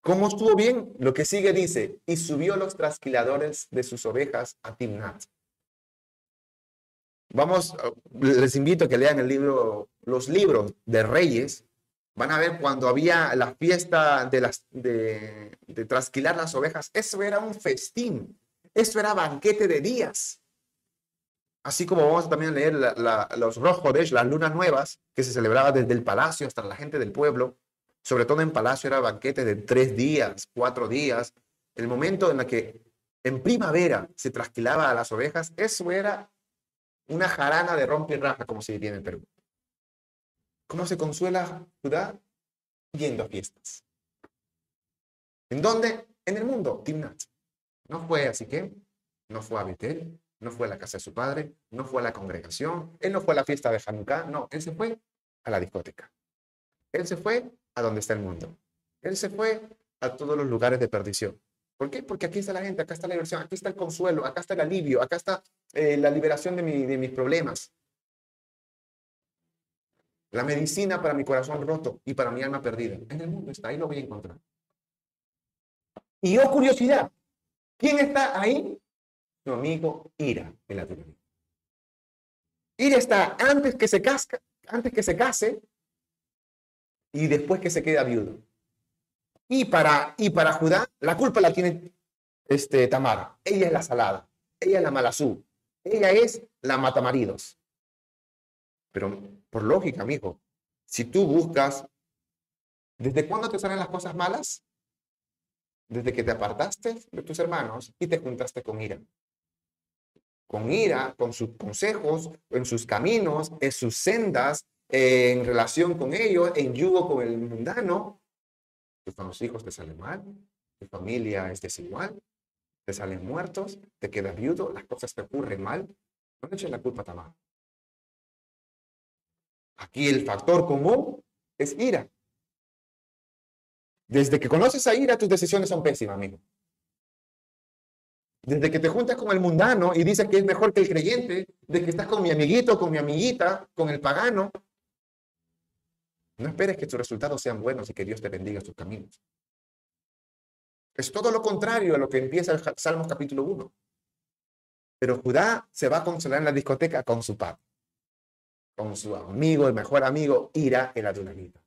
¿Cómo estuvo bien? Lo que sigue dice, y subió los trasquiladores de sus ovejas a Timnat. Vamos, les invito a que lean el libro, los libros de Reyes. Van a ver cuando había la fiesta de, las, de, trasquilar las ovejas. Eso era un festín. Eso era banquete de días. Así como vamos a también leer los Rojodesh, las lunas nuevas, que se celebraba desde el palacio hasta la gente del pueblo. Sobre todo en palacio era banquete de tres días, cuatro días. El momento en el que en primavera se trasquilaba a las ovejas, eso era una jarana de rompe y raja, como se diría en el Perú. ¿Cómo se consuela Judá? Yendo a fiestas. ¿En dónde? En el mundo, Timnat. No fue así que, no fue a Betel, no fue a la casa de su padre, no fue a la congregación, él no fue a la fiesta de Hanukkah, no, él se fue a la discoteca. Él se fue a donde está el mundo. Él se fue a todos los lugares de perdición. ¿Por qué? Porque aquí está la gente, acá está la diversión, aquí está el consuelo, acá está el alivio, acá está eh, la liberación de, mis problemas. La medicina para mi corazón roto y para mi alma perdida. En el mundo está, ahí lo voy a encontrar. Y yo, curiosidad, ¿quién está ahí? su amigo Ira en la teoría. Ira está antes que se casca, antes que se case y después que se queda viudo. Y para, y para Judá, la culpa la tiene este, Tamar. Ella es la salada. Ella es la malazú. Ella es la matamaridos. Pero por lógica, amigo, si tú buscas, ¿desde cuándo te salen las cosas malas? Desde que te apartaste de tus hermanos y te juntaste con ira con ira, con sus consejos, en sus caminos, en sus sendas, en relación con ellos, en yugo con el mundano, tus hijos te salen mal, tu familia es desigual, te salen muertos, te quedas viudo, las cosas te ocurren mal, no eches la culpa a Tamar. Aquí el factor común es ira. Desde que conoces a ira, tus decisiones son pésimas, amigo. Desde que te juntas con el mundano y dices que es mejor que el creyente, de que estás con mi amiguito, con mi amiguita, con el pagano, no esperes que tus resultados sean buenos y que Dios te bendiga tus caminos. Es todo lo contrario a lo que empieza el Salmos capítulo 1. Pero Judá se va a consolar en la discoteca con su padre, con su amigo, el mejor amigo, Ira, el adulamita.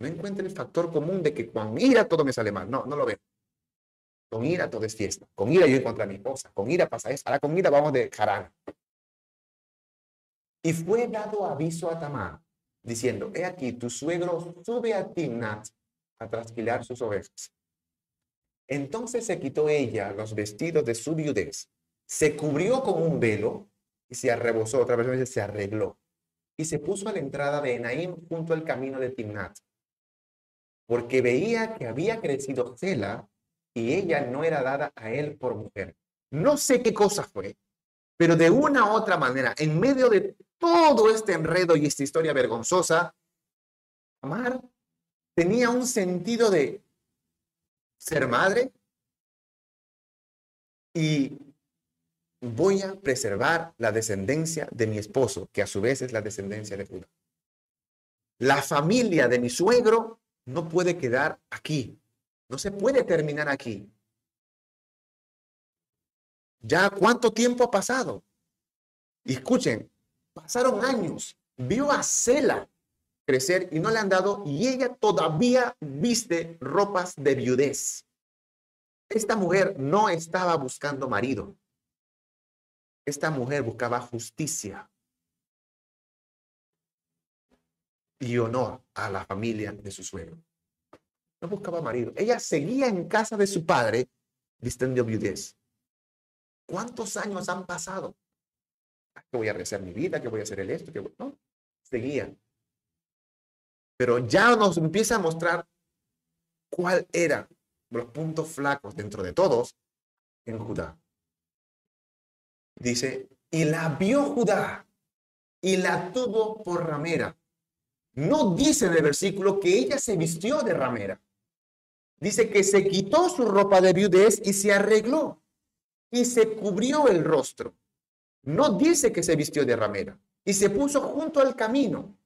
No encuentra el factor común de que con ira todo me sale mal. No, no lo veo. Con ira todo es fiesta. Con ira yo encontré a mi esposa. Con ira pasa eso. Ahora con ira vamos de Harán. Y fue dado aviso a Tamar, diciendo, he aquí, tu suegro sube a Timnat a trasquilar sus ovejas. Entonces se quitó ella los vestidos de su viudez, se cubrió con un velo y se arrebozó, otra vez se arregló, y se puso a la entrada de Enaim junto al camino de Timnat, porque veía que había crecido Cela y ella no era dada a él por mujer. No sé qué cosa fue, pero de una u otra manera, en medio de todo este enredo y esta historia vergonzosa, Amar tenía un sentido de ser madre y voy a preservar la descendencia de mi esposo, que a su vez es la descendencia de Judá. La familia de mi suegro no puede quedar aquí, no se puede terminar aquí. Ya cuánto tiempo ha pasado. Escuchen, pasaron años, vio a Cela crecer y no le han dado y ella todavía viste ropas de viudez. Esta mujer no estaba buscando marido. Esta mujer buscaba justicia y honor a la familia de su suegro. No buscaba marido. Ella seguía en casa de su padre vistiendo viudez. ¿Cuántos años han pasado? ¿Qué voy a rehacer mi vida? ¿Qué voy a hacer el esto? ¿Qué No, seguía. Pero ya nos empieza a mostrar cuál eran los puntos flacos dentro de todos en Judá. Dice, y la vio Judá y la tuvo por ramera. No dice en el versículo que ella se vistió de ramera. Dice que se quitó su ropa de viudez y se arregló y se cubrió el rostro. No dice que se vistió de ramera y se puso junto al camino.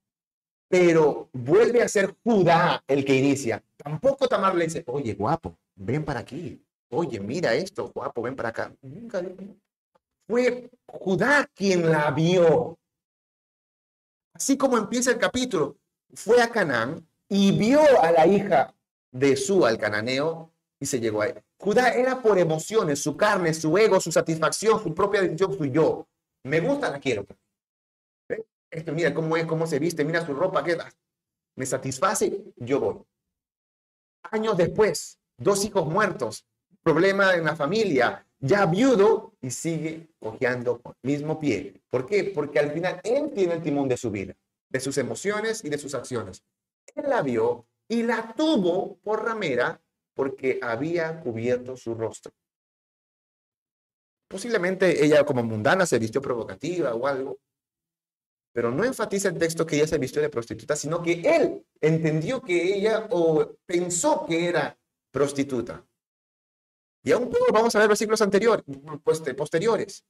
Pero vuelve a ser Judá el que inicia. Tampoco Tamar le dice, oye, guapo, ven para aquí. Oye, mira esto, guapo, ven para acá. Nunca fue Judá quien la vio. Así como empieza el capítulo, fue a Canaán y vio a la hija de su al cananeo y se llegó a él. Judá era por emociones, su carne, su ego, su satisfacción, su propia decisión, su yo. Me gusta, la quiero. Esto, mira cómo es, cómo se viste, mira su ropa, ¿qué Me satisface, yo voy. Años después, dos hijos muertos, problema en la familia, ya viudo y sigue cojeando con el mismo pie. ¿Por qué? Porque al final él tiene el timón de su vida, de sus emociones y de sus acciones. Él la vio y la tuvo por ramera porque había cubierto su rostro. Posiblemente ella como mundana se vistió provocativa o algo, pero no enfatiza el texto que ella se vistió de prostituta, sino que él entendió que ella o pensó que era prostituta. Y aún peor, vamos a ver versículos anteriores, pues, posteriores.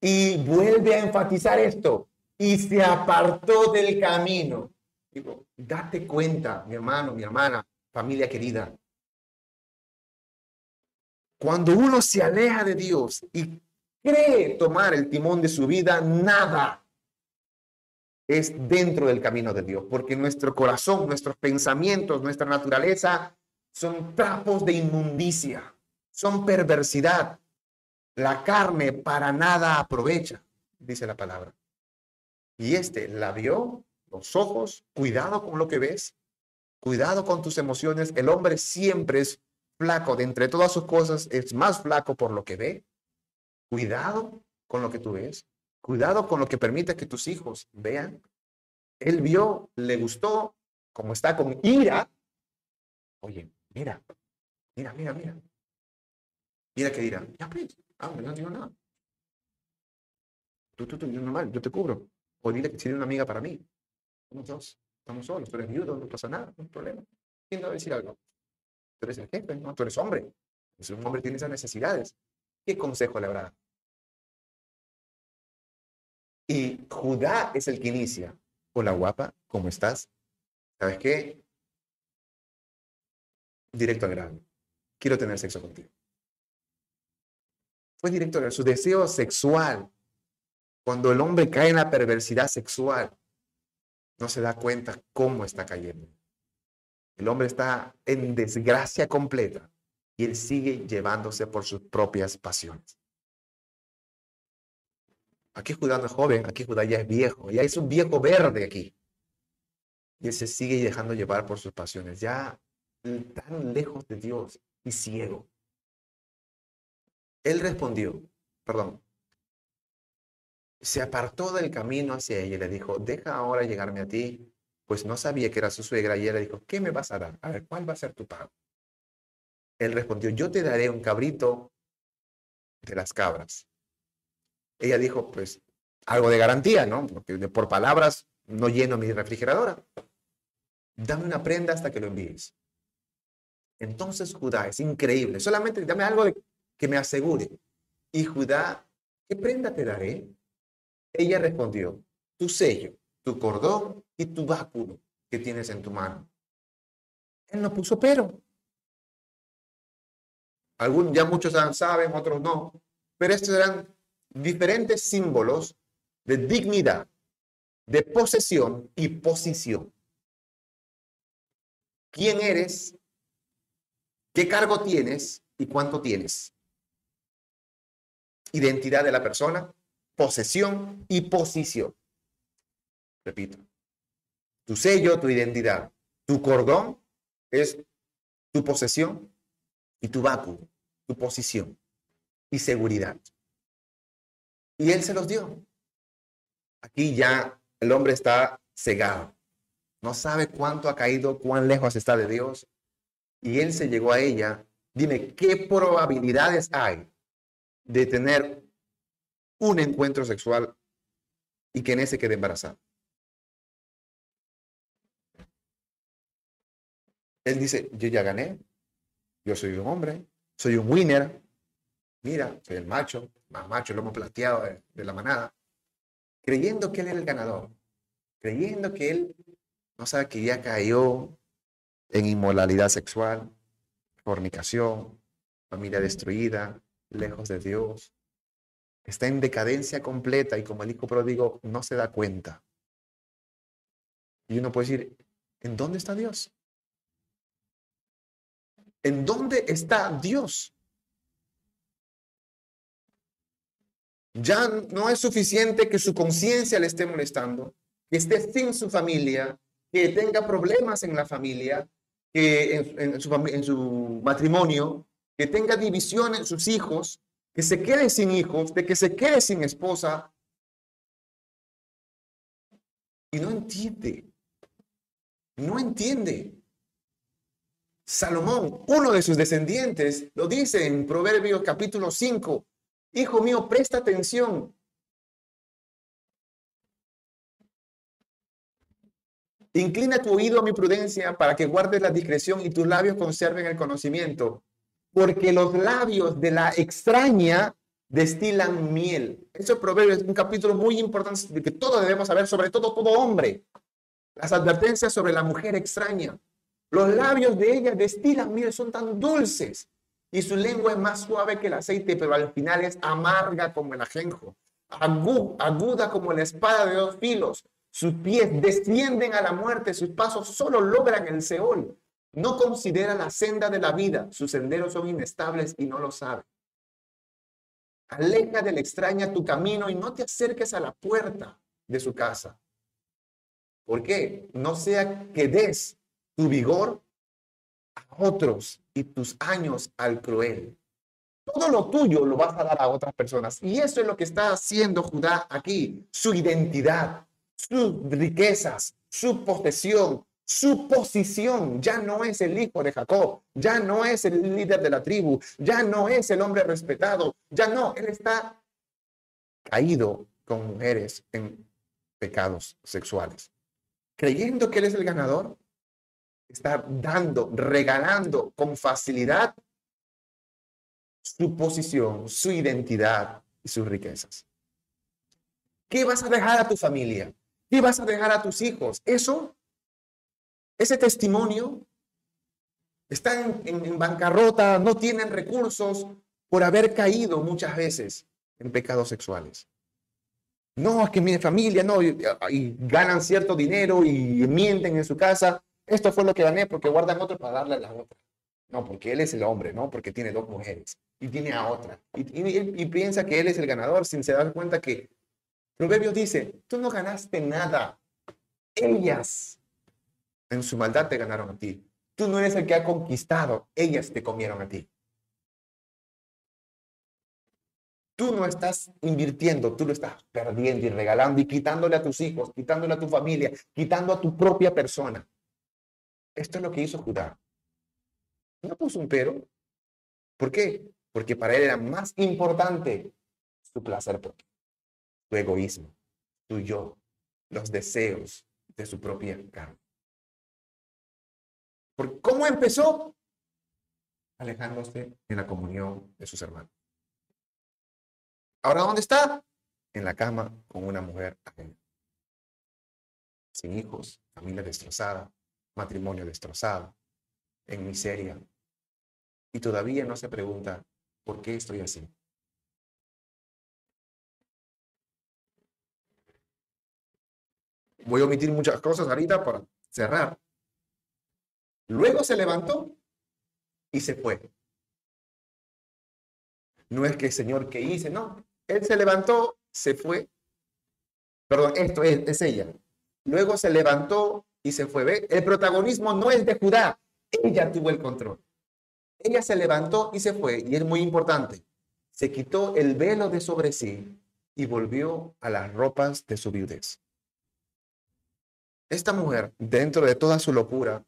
Y vuelve a enfatizar esto. Y se apartó del camino. Digo, date cuenta, mi hermano, mi hermana, familia querida. Cuando uno se aleja de Dios y cree tomar el timón de su vida, nada es dentro del camino de Dios, porque nuestro corazón, nuestros pensamientos, nuestra naturaleza son trapos de inmundicia, son perversidad. La carne para nada aprovecha, dice la palabra. Y este la vio, los ojos, cuidado con lo que ves, cuidado con tus emociones. El hombre siempre es flaco, de entre todas sus cosas es más flaco por lo que ve. Cuidado con lo que tú ves, cuidado con lo que permite que tus hijos vean. Él vio, le gustó, como está con ira. Oye, Mira, mira, mira, mira. Mira que dirá, ya pues, ah, no digo nada. Tú, tú, tú, yo normal, yo te cubro. O dile que tiene una amiga para mí. Somos dos, estamos solos, tú eres viudo, no pasa nada, no hay problema. ¿Quién va a decir algo? Tú eres el jefe, no, tú eres hombre. Un hombre tiene esas necesidades, ¿qué consejo le habrá? Y Judá es el que inicia. Hola guapa, ¿cómo estás? ¿Sabes qué? directo al. Quiero tener sexo contigo. Fue directo al Su deseo sexual, cuando el hombre cae en la perversidad sexual, no se da cuenta cómo está cayendo. El hombre está en desgracia completa y él sigue llevándose por sus propias pasiones. Aquí Judá no es joven, aquí Judá ya es viejo, ya es un viejo verde aquí. Y él se sigue dejando llevar por sus pasiones, ya tan lejos de Dios y ciego. Él respondió, perdón, se apartó del camino hacia ella y le dijo, deja ahora llegarme a ti, pues no sabía que era su suegra. Y ella le dijo, ¿qué me vas a dar? A ver, ¿cuál va a ser tu pago? Él respondió, yo te daré un cabrito de las cabras ella dijo, pues algo de garantía, ¿no? Porque por palabras no lleno mi refrigeradora. Dame una prenda hasta que lo envíes. Entonces Judá, es increíble, solamente dame algo que me asegure. Y Judá, ¿qué prenda te daré? Ella respondió, tu sello, tu cordón y tu báculo que tienes en tu mano. Él no puso pero. Algunos ya muchos saben, otros no. Pero estos eran diferentes símbolos de dignidad, de posesión y posición. ¿Quién eres? ¿Qué cargo tienes? ¿Y cuánto tienes? Identidad de la persona, posesión y posición. Repito, tu sello, tu identidad, tu cordón es tu posesión y tu báculo, tu posición y seguridad. Y él se los dio. Aquí ya el hombre está cegado. No sabe cuánto ha caído, cuán lejos está de Dios. Y él se llegó a ella. Dime, ¿qué probabilidades hay de tener un encuentro sexual y que en ese quede embarazado? Él dice, yo ya gané, yo soy un hombre, soy un winner, mira, soy el macho, más macho, lo hemos plateado de, la manada, creyendo que él era el ganador, creyendo que él no sabe que ya cayó en inmoralidad sexual, fornicación, familia destruida, lejos de Dios, está en decadencia completa y como el hijo pródigo no se da cuenta. Y uno puede decir, ¿en dónde está Dios? ¿En dónde está Dios? Ya no es suficiente que su conciencia le esté molestando, que esté sin su familia, que tenga problemas en la familia, que en, su, en su matrimonio, que tenga división en sus hijos, que se quede sin hijos, de que se quede sin esposa. Y no entiende. No entiende. Salomón, uno de sus descendientes, lo dice en Proverbios capítulo 5, Hijo mío, presta atención. Inclina tu oído a mi prudencia para que guardes la discreción y tus labios conserven el conocimiento, porque los labios de la extraña destilan miel. Eso proverbio es un capítulo muy importante que todos debemos saber, sobre todo todo hombre. Las advertencias sobre la mujer extraña. Los labios de ella destilan miel, son tan dulces y su lengua es más suave que el aceite, pero al final es amarga como el ajenjo, aguda como la espada de dos filos. Sus pies descienden a la muerte, sus pasos solo logran el Seol. No considera la senda de la vida, sus senderos son inestables y no lo sabe. Aleja del extraña tu camino y no te acerques a la puerta de su casa. ¿Por qué? No sea que des tu vigor otros y tus años al cruel. Todo lo tuyo lo vas a dar a otras personas. Y eso es lo que está haciendo Judá aquí. Su identidad, sus riquezas, su posesión, su posición. Ya no es el hijo de Jacob, ya no es el líder de la tribu, ya no es el hombre respetado, ya no, él está caído con mujeres en pecados sexuales. Creyendo que él es el ganador, está dando, regalando con facilidad su posición, su identidad y sus riquezas. ¿Qué vas a dejar a tu familia? ¿Qué vas a dejar a tus hijos? Eso, ese testimonio, están en, en bancarrota, no tienen recursos por haber caído muchas veces en pecados sexuales. No, es que mi familia, no, y, y, ganan cierto dinero y mienten en su casa esto fue lo que gané porque guardan otro para darle a la otra. No, porque él es el hombre, ¿no? Porque tiene dos mujeres y tiene a otra. Y, piensa que él es el ganador sin se dar cuenta que Proverbios dice, tú no ganaste nada. Ellas en su maldad te ganaron a ti. Tú no eres el que ha conquistado, ellas te comieron a ti. Tú no estás invirtiendo, tú lo estás perdiendo y regalando y quitándole a tus hijos, quitándole a tu familia, quitando a tu propia persona. Esto es lo que hizo Judá. No puso un pero. ¿Por qué? Porque para él era más importante su placer propio, su egoísmo, su yo, los deseos de su propia carne. ¿Por ¿Cómo empezó? Alejándose en la comunión de sus hermanos. Ahora, ¿dónde está? En la cama con una mujer ajena. Sin hijos, familia destrozada, matrimonio destrozado, en miseria. Y todavía no se pregunta, ¿por qué estoy así? Voy a omitir muchas cosas ahorita para cerrar. Luego se levantó y se fue. No es que, Señor, ¿qué hice? No, él se levantó, se fue. Perdón, esto es, es ella. Luego se levantó y se fue. ¿Ve? El protagonismo no es de Judá. Ella tuvo el control. Ella se levantó y se fue. Y es muy importante. Se quitó el velo de sobre sí y volvió a las ropas de su viudez. Esta mujer, dentro de toda su locura,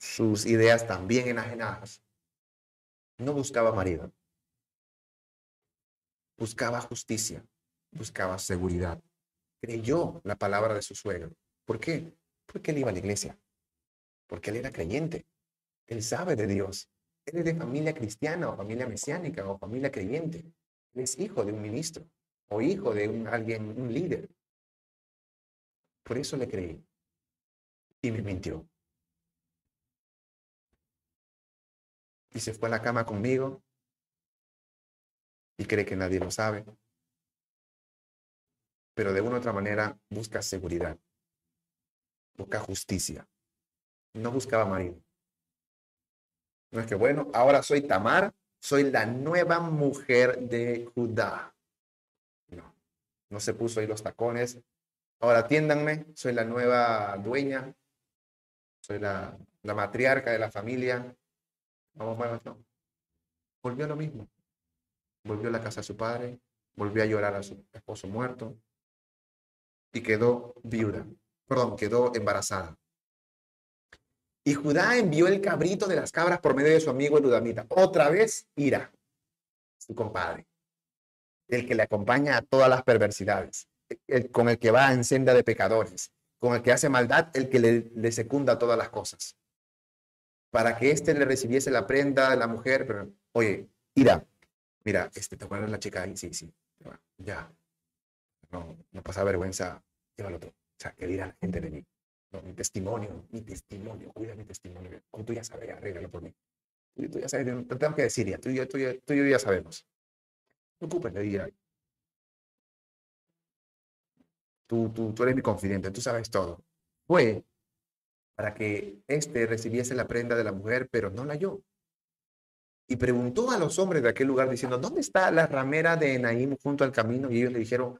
sus ideas también enajenadas, no buscaba marido buscaba justicia, buscaba seguridad. Creyó la palabra de su suegro. ¿Por qué? Porque él iba a la iglesia, porque él era creyente, él sabe de Dios, él es de familia cristiana o familia mesiánica o familia creyente, él es hijo de un ministro o hijo de un, alguien, un líder. Por eso le creí y me mintió. Y se fue a la cama conmigo y cree que nadie lo sabe. Pero de una u otra manera busca seguridad, busca justicia. No buscaba marido. No es que, bueno, ahora soy Tamar, soy la nueva mujer de Judá. No, no se puso ahí los tacones. Ahora atiéndanme, soy la nueva dueña, soy la, la matriarca de la familia. Vamos. Volvió a lo mismo volvió a la casa de su padre, volvió a llorar a su esposo muerto y quedó viuda, perdón, quedó embarazada. Y Judá envió el cabrito de las cabras por medio de su amigo el Udamita. Otra vez, ira, su compadre, el que le acompaña a todas las perversidades, con el que va en senda de pecadores, con el que hace maldad, el que le secunda todas las cosas. Para que éste le recibiese la prenda de la mujer, pero, oye, ira, mira, este, ¿te acuerdas la chica ahí? Sí, sí, ya. No, no pasa vergüenza, llévalo todo. O sea, que dirá la gente de mí. Mi testimonio, mi testimonio, cuida mi testimonio. Como tú ya sabes, arréglalo por mí. Tú, ya sabes, no tengo que decir ya, tú, tú, tú y yo ya sabemos. No ocupes, diría. Tú, tú, tú eres mi confidente, tú sabes todo. Fue para que éste recibiese la prenda de la mujer, pero no la yo y preguntó a los hombres de aquel lugar diciendo, ¿dónde está la ramera de Enaim junto al camino? Y ellos le dijeron,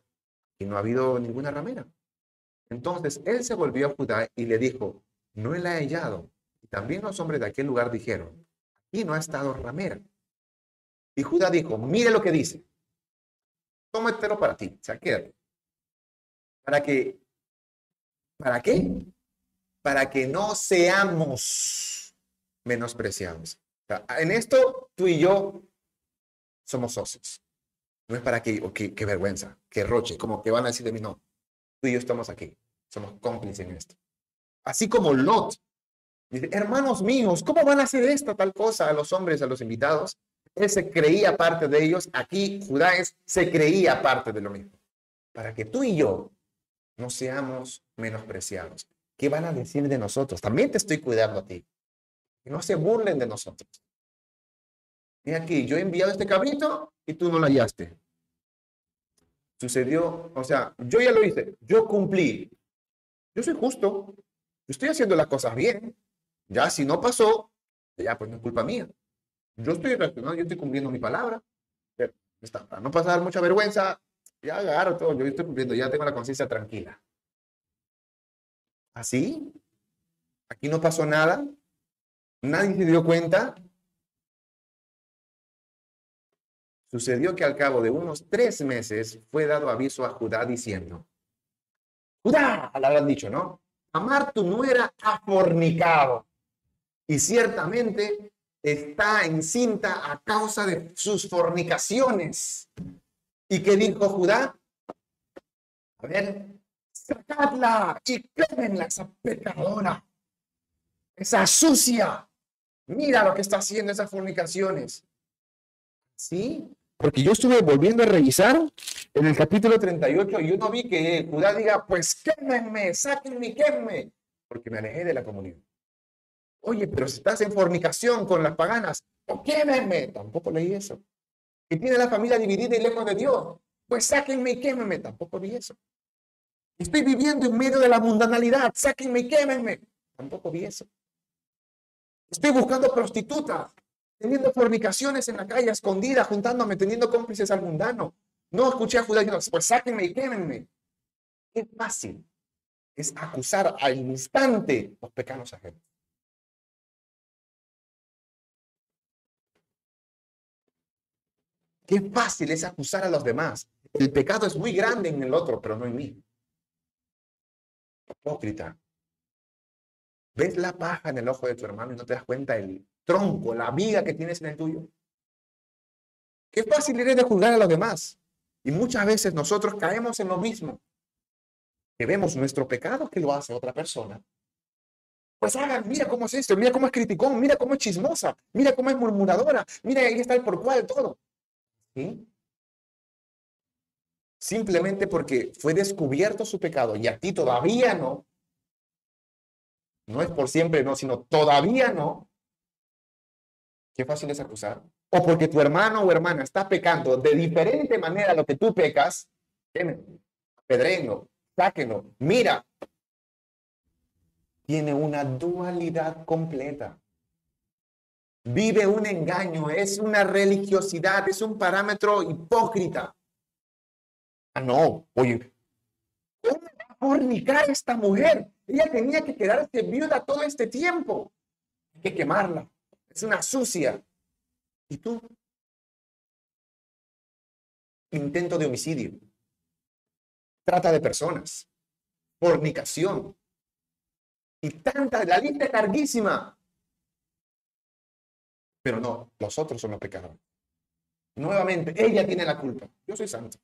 que no ha habido ninguna ramera. Entonces él se volvió a Judá y le dijo, no la he hallado. Y también los hombres de aquel lugar dijeron, aquí no ha estado ramera. Y Judá dijo, mire lo que dice, tómatelo para ti, o sea, quédate. Para que, ¿para qué? Para que no seamos menospreciados. En esto, tú y yo somos socios. No es para que, okay, qué vergüenza, qué roche, como que van a decir de mí, no. Tú y yo estamos aquí, somos cómplices en esto. Así como Lot dice, hermanos míos, ¿cómo van a hacer esta tal cosa a los hombres, a los invitados? Él se creía parte de ellos, aquí Judá se creía parte de lo mismo. Para que tú y yo no seamos menospreciados. ¿Qué van a decir de nosotros? También te estoy cuidando a ti. Que no se burlen de nosotros. Y aquí, yo he enviado este cabrito y tú no lo hallaste. Sucedió, o sea, yo ya lo hice, yo cumplí. Yo soy justo, yo estoy haciendo las cosas bien. Ya si no pasó, Ya, pues no es culpa mía. Yo estoy reaccionando, yo estoy cumpliendo mi palabra. Pero para no pasar mucha vergüenza, ya agarro todo, yo estoy cumpliendo, ya tengo la conciencia tranquila. ¿Así? Aquí no pasó nada. Nadie se dio cuenta. Sucedió que al cabo de unos tres meses fue dado aviso a Judá diciendo, Judá, le habrán dicho, ¿no? Amar tu nuera ha fornicado y ciertamente está encinta a causa de sus fornicaciones. ¿Y qué dijo Judá? A ver, sacadla y quémenla, esa pecadora, esa sucia. Mira lo que está haciendo esas fornicaciones. ¿Sí? Porque yo estuve volviendo a revisar en el capítulo 38 y yo no vi que Judá diga, pues quémenme, sáquenme, quémenme, porque me alejé de la comunidad. Oye, pero si estás en fornicación con las paganas, o quémenme, tampoco leí eso. Que tiene la familia dividida y lejos de Dios, pues sáquenme y quémenme, tampoco vi eso. Estoy viviendo en medio de la mundanalidad, sáquenme y quémenme, tampoco vi eso. Estoy buscando prostitutas, teniendo fornicaciones en la calle, escondida, juntándome, teniendo cómplices al mundano. No escuché a Judá diciendo, pues sáquenme y quémenme. Qué fácil es acusar al instante los pecados ajenos. Qué fácil es acusar a los demás. El pecado es muy grande en el otro, pero no en mí. Hipócrita. ¿Ves la paja en el ojo de tu hermano y no te das cuenta el tronco, la viga que tienes en el tuyo? Qué fácil eres de juzgar a los demás. Y muchas veces nosotros caemos en lo mismo. Que vemos nuestro pecado que lo hace otra persona. Pues hagan, mira cómo es esto, mira cómo es criticón, mira cómo es chismosa, mira cómo es murmuradora, mira ahí está el por cual, todo. ¿Sí? Simplemente porque fue descubierto su pecado y a ti todavía no. No es por siempre, no, sino todavía no. Qué fácil es acusar. O porque tu hermano o hermana está pecando de diferente manera a lo que tú pecas, pedrenlo, sáquenlo. Mira, tiene una dualidad completa. Vive un engaño, es una religiosidad, es un parámetro hipócrita. Ah, no, oye, ¿cómo va a fornicar esta mujer? Ella tenía que quedarse viuda todo este tiempo. Hay que quemarla. Es una sucia. ¿Y tú? Intento de homicidio. Trata de personas. Fornicación. Y tanta, la lista es larguísima. Pero no, los otros son los pecadores. Nuevamente, ella tiene la culpa. Yo soy santo.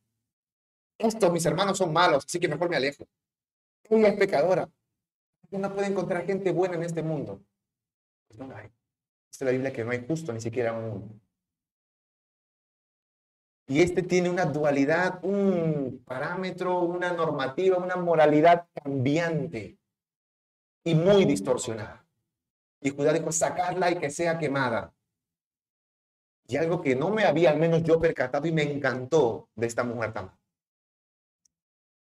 Estos, mis hermanos, son malos, así que mejor me alejo. Ella es pecadora. No puede encontrar gente buena en este mundo. Pues no hay. Dice la Biblia que no hay justo ni siquiera uno. Y este tiene una dualidad, un parámetro, una normativa, una moralidad cambiante y muy distorsionada. Y Judá dijo, sacarla y que sea quemada. Y algo que no me había, al menos yo, percatado y me encantó de esta mujer también.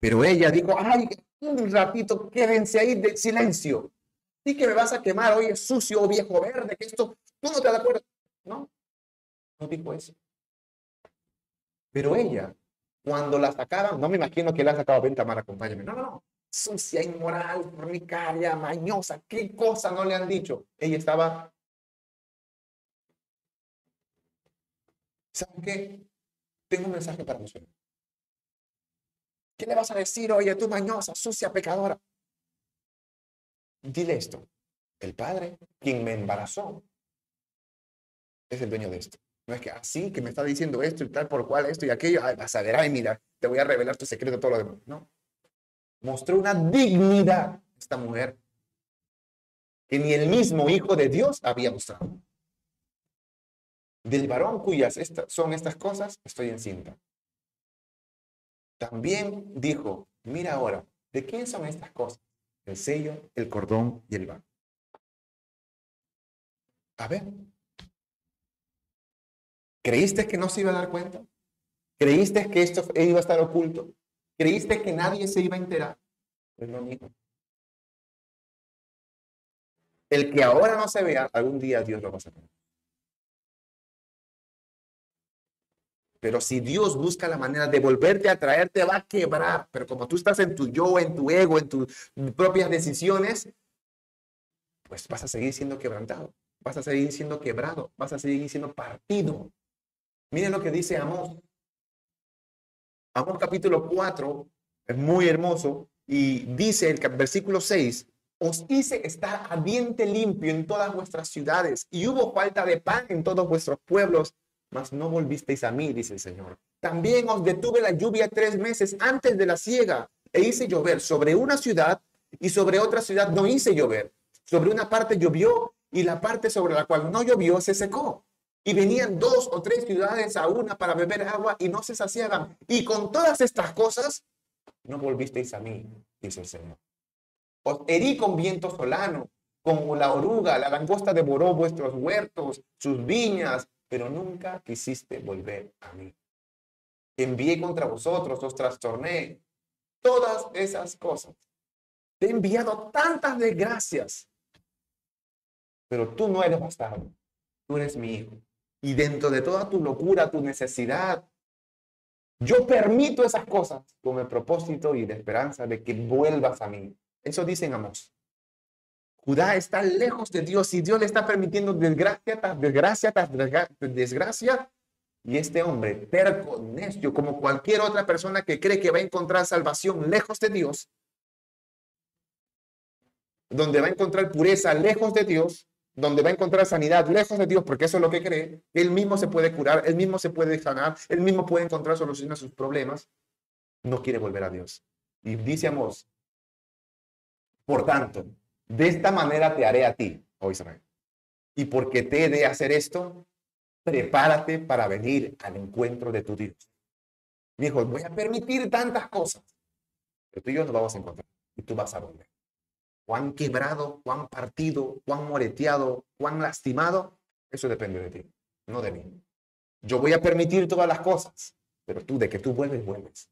Pero ella dijo, ay, un ratito, quédense ahí de silencio. Sí que me vas a quemar, oye, sucio, viejo verde, que esto, tú no te das cuenta. No, no dijo eso. Pero ella, cuando la sacaban, no me imagino que la sacaba, venta mal, acompáñame. No, no, no. Sucia, inmoral, fornicaria, mañosa, qué cosa no le han dicho. Ella estaba ¿Saben qué? Tengo un mensaje para vosotros. ¿Qué le vas a decir, oye, tú mañosa, sucia, pecadora? Dile esto. El Padre, quien me embarazó, es el dueño de esto. No es que así, que me está diciendo esto y tal, por cual, esto y aquello. Ay, vas a ver, ay, mira, te voy a revelar tu secreto, todo lo demás. No. Mostró una dignidad esta mujer que ni el mismo Hijo de Dios había mostrado. Del varón cuyas son estas cosas, estoy encinta. También dijo, mira ahora, ¿de quién son estas cosas? El sello, el cordón y el banco. A ver, ¿creíste que no se iba a dar cuenta? ¿Creíste que esto iba a estar oculto? ¿Creíste que nadie se iba a enterar? Pues no. El que ahora no se vea, algún día Dios lo va a sacar. Pero si Dios busca la manera de volverte a traer, te va a quebrar. Pero como tú estás en tu yo, en tu ego, en tus propias decisiones, pues vas a seguir siendo quebrantado. Vas a seguir siendo quebrado. Vas a seguir siendo partido. Miren lo que dice Amós. Amós capítulo 4 es muy hermoso y dice el versículo 6, os hice estar a diente limpio en todas vuestras ciudades y hubo falta de pan en todos vuestros pueblos mas no volvisteis a mí, dice el Señor. También os detuve la lluvia tres meses antes de la siega e hice llover sobre una ciudad y sobre otra ciudad no hice llover. Sobre una parte llovió y la parte sobre la cual no llovió se secó. Y venían dos o tres ciudades a una para beber agua y no se saciaban. Y con todas estas cosas no volvisteis a mí, dice el Señor. Os herí con viento solano, como la oruga, la langosta devoró vuestros huertos, sus viñas, pero nunca quisiste volver a mí. Envié contra vosotros, os trastorné, todas esas cosas. Te he enviado tantas desgracias, pero tú no eres bastardo, tú eres mi hijo. Y dentro de toda tu locura, tu necesidad, yo permito esas cosas con el propósito y la esperanza de que vuelvas a mí. Eso dicen Amos. Judá está lejos de Dios y Dios le está permitiendo desgracia desgracia desgracia. Y este hombre, terco, necio, como cualquier otra persona que cree que va a encontrar salvación lejos de Dios, donde va a encontrar pureza lejos de Dios, donde va a encontrar sanidad lejos de Dios, porque eso es lo que cree, él mismo se puede curar, él mismo se puede sanar, él mismo puede encontrar solución a sus problemas, no quiere volver a Dios. Y dice por tanto, de esta manera te haré a ti, oh Israel. Y porque te he de hacer esto, prepárate para venir al encuentro de tu Dios. Dijo, voy a permitir tantas cosas, pero tú y yo nos vamos a encontrar y tú vas a volver. Cuán quebrado, cuán partido, cuán moreteado, cuán lastimado, eso depende de ti, no de mí. Yo voy a permitir todas las cosas, pero tú de que tú vuelves, vuelves.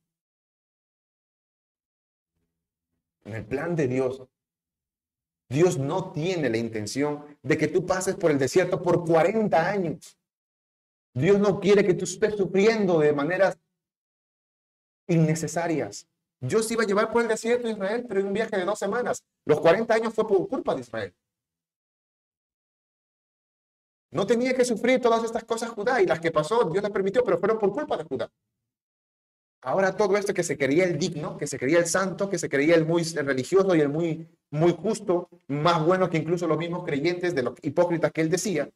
En el plan de Dios Dios no tiene la intención de que tú pases por el desierto por 40 años. Dios no quiere que tú estés sufriendo de maneras innecesarias. Dios iba a llevar por el desierto de Israel, pero en un viaje de dos semanas. Los 40 años fue por culpa de Israel. No tenía que sufrir todas estas cosas Judá y las que pasó, Dios las permitió, pero fueron por culpa de Judá. Ahora todo esto que se quería el digno, que se quería el santo, que se creía el muy religioso y el muy, muy justo, más bueno que incluso los mismos creyentes de los hipócritas que él decía,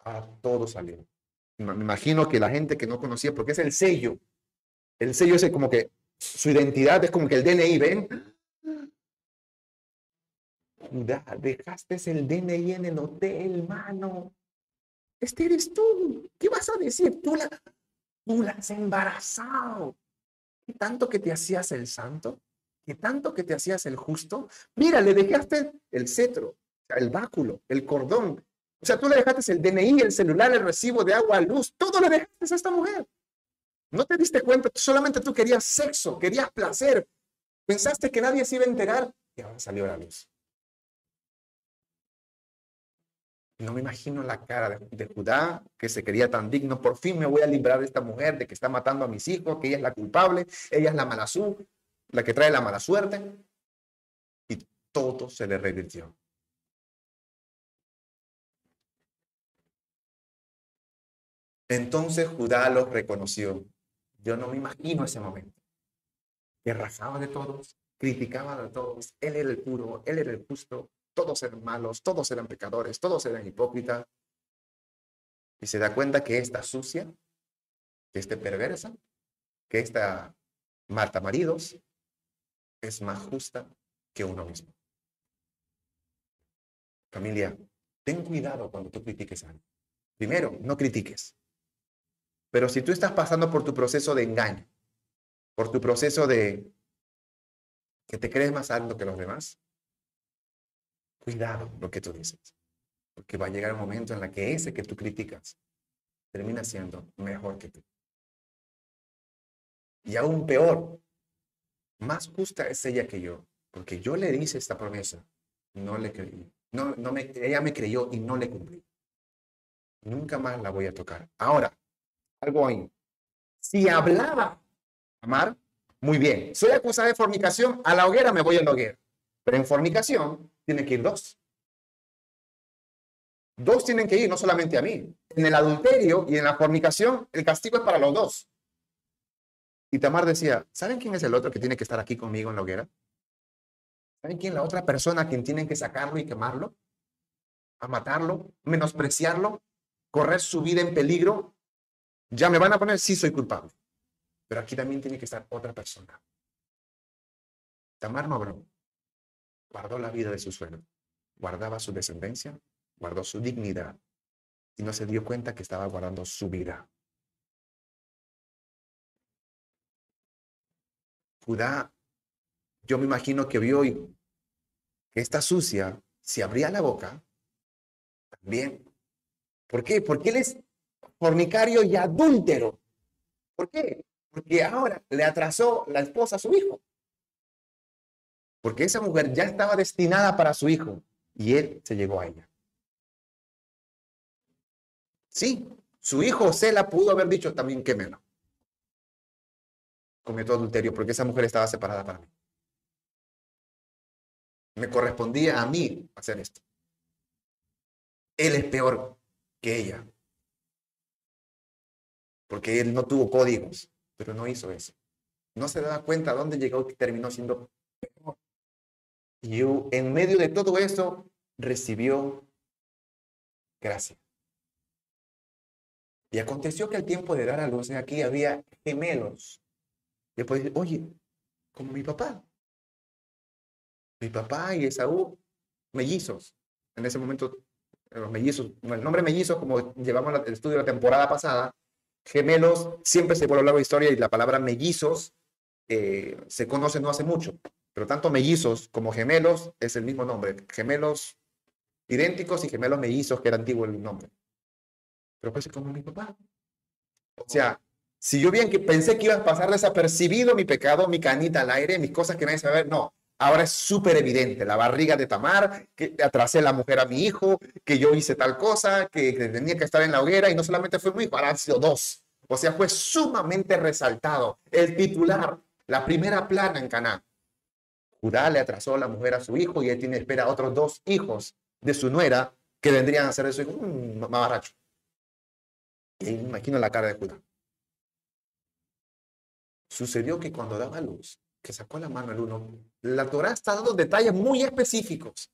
a todo salió. Me imagino que la gente que no conocía, porque es el sello, el sello es como que su identidad es como que el DNI, ¿ven? dejaste el DNI en el hotel, mano. Este eres tú. ¿Qué vas a decir? Tú la, Tú la has embarazado. ¿Qué tanto que te hacías el santo? ¿Qué tanto que te hacías el justo? Mira, le dejaste el cetro, el báculo, el cordón. O sea, tú le dejaste el DNI, el celular, el recibo de agua, luz, todo le dejaste a esta mujer. No te diste cuenta, solamente tú querías sexo, querías placer. Pensaste que nadie se iba a enterar y ahora salió la luz. No me imagino la cara de, Judá, que se quería tan digno. Por fin me voy a librar de esta mujer, de que está matando a mis hijos, que ella es la culpable, ella es la mala su, la que trae la mala suerte. Y todo se le revirtió. Entonces Judá los reconoció. Yo no me imagino ese momento. Que de todos, criticaba de todos. Él era el puro, él era el justo, todos eran malos, todos eran pecadores, todos eran hipócritas. Y se da cuenta que esta sucia, que esta perversa, que esta mata maridos, es más justa que uno mismo. Familia, ten cuidado cuando tú critiques a alguien. Primero, no critiques. Pero si tú estás pasando por tu proceso de engaño, por tu proceso de que te crees más alto que los demás, Cuidado lo que tú dices, porque va a llegar un momento en el que ese que tú criticas termina siendo mejor que tú. Y aún peor, más justa es ella que yo, porque yo le hice esta promesa, no le creí. No, no me, ella me creyó y no le cumplí. Nunca más la voy a tocar. Ahora, algo ahí. Si hablaba amar, muy bien. Soy acusada de fornicación, a la hoguera me voy a la hoguera. Pero en fornicación tiene que ir dos. Dos tienen que ir, no solamente a mí. En el adulterio y en la fornicación, el castigo es para los dos. Y Tamar decía, ¿saben quién es el otro que tiene que estar aquí conmigo en la hoguera? ¿Saben quién es la otra persona a quien tienen que sacarlo y quemarlo? A matarlo, menospreciarlo, correr su vida en peligro. Ya me van a poner, sí, soy culpable. Pero aquí también tiene que estar otra persona. Tamar no habló. Guardó la vida de su suegro. Guardaba su descendencia, guardó su dignidad. Y no se dio cuenta que estaba guardando su vida. Judá, yo me imagino que vio que esta sucia, si abría la boca, también. ¿Por qué? Porque él es fornicario y adúltero. ¿Por qué? Porque ahora le atrasó la esposa a su hijo. Porque esa mujer ya estaba destinada para su hijo y él se llegó a ella. Sí, su hijo la pudo haber dicho también menos cometió adulterio porque esa mujer estaba separada para mí. Me correspondía a mí hacer esto. Él es peor que ella. Porque él no tuvo códigos, pero no hizo eso. No se daba cuenta dónde llegó y terminó siendo. Y en medio de todo eso recibió gracia. Y aconteció que al tiempo de dar a luz aquí había gemelos después oye, como mi papá. Mi papá y Esaú, mellizos. En ese momento, los mellizos, el nombre mellizos, como llevamos el estudio de la temporada pasada, gemelos, siempre se vuelve a hablar de historia y la palabra mellizos eh, se conoce no hace mucho. Pero tanto mellizos como gemelos es el mismo nombre. Gemelos idénticos y gemelos mellizos, que era antiguo el nombre. Pero pues como mi papá. O sea, si yo bien que pensé que iba a pasar desapercibido mi pecado, mi canita al aire, mis cosas que nadie sabe no. Ahora es súper evidente, la barriga de Tamar, que atrasé la mujer a mi hijo, que yo hice tal cosa, que, tenía que estar en la hoguera y no solamente fue muy, ahora han sido dos. O sea, fue sumamente resaltado. El titular, la primera plana en Cana. Judá le atrasó la mujer a su hijo y él tiene espera a otros dos hijos de su nuera que vendrían a ser de su hijo, un mamarracho. Y imagino la cara de Judá. Sucedió que cuando daba luz, que sacó la mano el uno, la Torah está dando detalles muy específicos.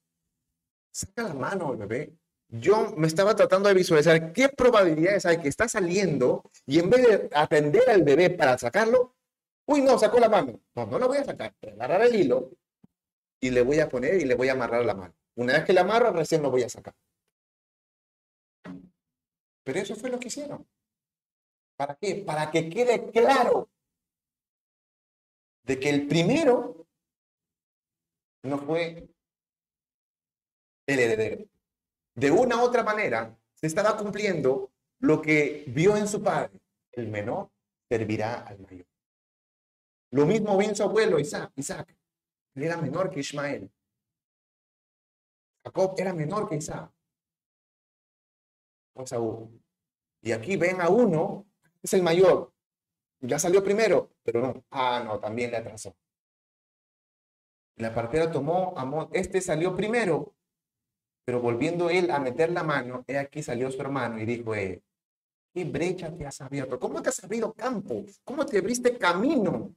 Saca la mano el bebé. Yo me estaba tratando de visualizar qué probabilidades hay que está saliendo y en vez de atender al bebé para sacarlo, uy, no, sacó la mano. No, no lo voy a sacar. Voy a agarrar el hilo y le voy a poner y le voy a amarrar la mano. Una vez que la amarro, recién lo voy a sacar. Pero eso fue lo que hicieron. ¿Para qué? Para que quede claro de que el primero no fue el heredero. De una u otra manera, se estaba cumpliendo lo que vio en su padre. El menor servirá al mayor. Lo mismo vio en su abuelo Isaac. Isaac. Él era menor que Ismael. Jacob era menor que Isaac. Y aquí ven a uno, es el mayor, ya salió primero, pero no. Ah, no, también le atrasó. La partera tomó a este salió primero, pero volviendo él a meter la mano, he aquí salió su hermano y dijo, eh, ¿qué brecha te has abierto? ¿Cómo te has abierto campo? ¿Cómo te abriste camino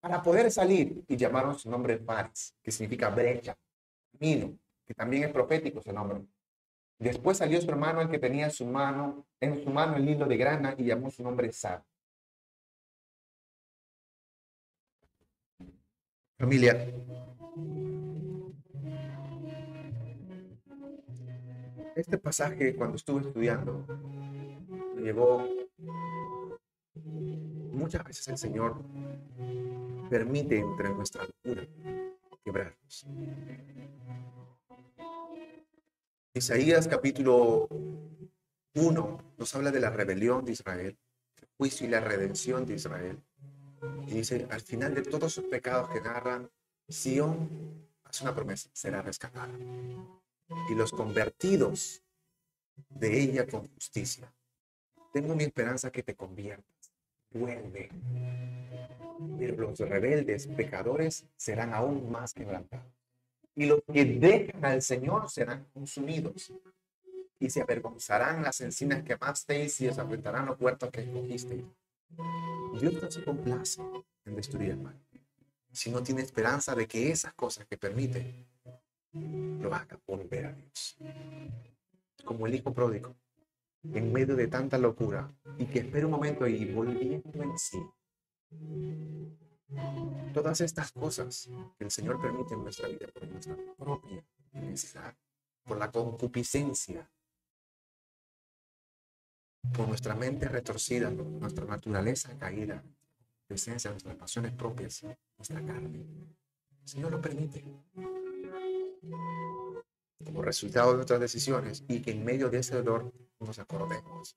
para poder salir? Y llamaron su nombre Fares, que significa brecha, camino, que también es profético ese nombre. Después salió su hermano, el que tenía su mano, en su mano el hilo de grana, y llamó su nombre Sab. Familia, este pasaje cuando estuve estudiando me llegó muchas veces el Señor permite entre nuestra locura quebrarnos. Isaías capítulo 1 nos habla de la rebelión de Israel, el juicio y la redención de Israel. Y dice, al final de todos sus pecados que narran, Sion hace una promesa, será rescatada. y los convertidos de ella con justicia. Tengo mi esperanza que te conviertas. Vuelve. Pero los rebeldes, pecadores, serán aún más quebrantados. Y los que dejan al Señor serán consumidos. Y se avergonzarán las encinas que amasteis y os los puertos que escogisteis. Dios no se complace en destruir el mal, si no tiene esperanza de que esas cosas que permite lo haga volver a Dios. Como el hijo pródigo, en medio de tanta locura y que espera un momento y volviendo en sí. Todas estas cosas que el Señor permite en nuestra vida por nuestra propia necesidad, por la concupiscencia, por nuestra mente retorcida, nuestra naturaleza caída, presencia de nuestras pasiones propias, nuestra carne. El Señor lo permite como resultado de nuestras decisiones y que en medio de ese dolor nos acordemos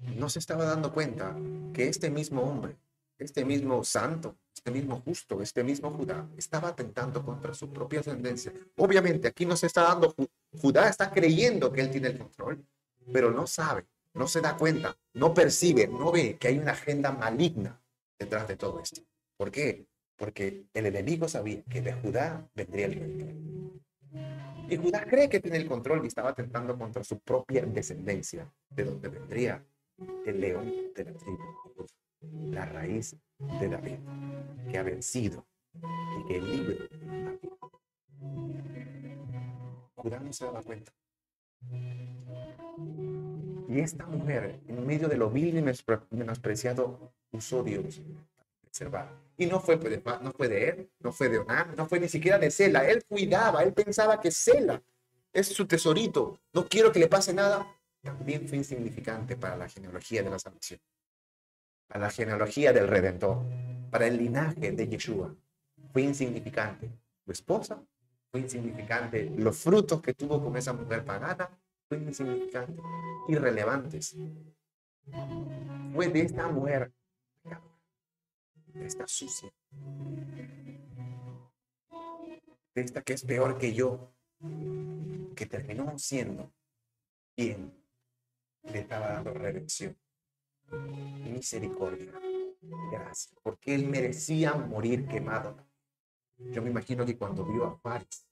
No se estaba dando cuenta que este mismo hombre, este mismo santo, este mismo justo, este mismo Judá, estaba atentando contra su propia ascendencia. Obviamente aquí no se está dando, Judá está creyendo que él tiene el control, pero no sabe, no se da cuenta, no percibe, no ve que hay una agenda maligna detrás de todo esto. ¿Por qué? Porque el enemigo sabía que de Judá vendría el control. Y Judá cree que tiene el control y estaba atentando contra su propia descendencia, de donde vendría el león de la tribu, la raíz de David, que ha vencido y que el libro Judá no se daba cuenta. Y esta mujer, en medio de lo vil y menospreciado, usó Dios y no fue, de, no fue de él, no fue de Onán, no fue ni siquiera de Sela. Él cuidaba, él pensaba que Sela es su tesorito. No quiero que le pase nada. También fue insignificante para la genealogía de la salvación, para la genealogía del Redentor, para el linaje de Yeshua. Fue insignificante. Su esposa fue insignificante. Los frutos que tuvo con esa mujer pagana fue insignificante, irrelevantes. Fue de esta mujer de esta sucia, de esta que es peor que yo, que terminó siendo quien le estaba dando redención, misericordia, gracias, porque él merecía morir quemado. Yo me imagino que cuando vio a Fares,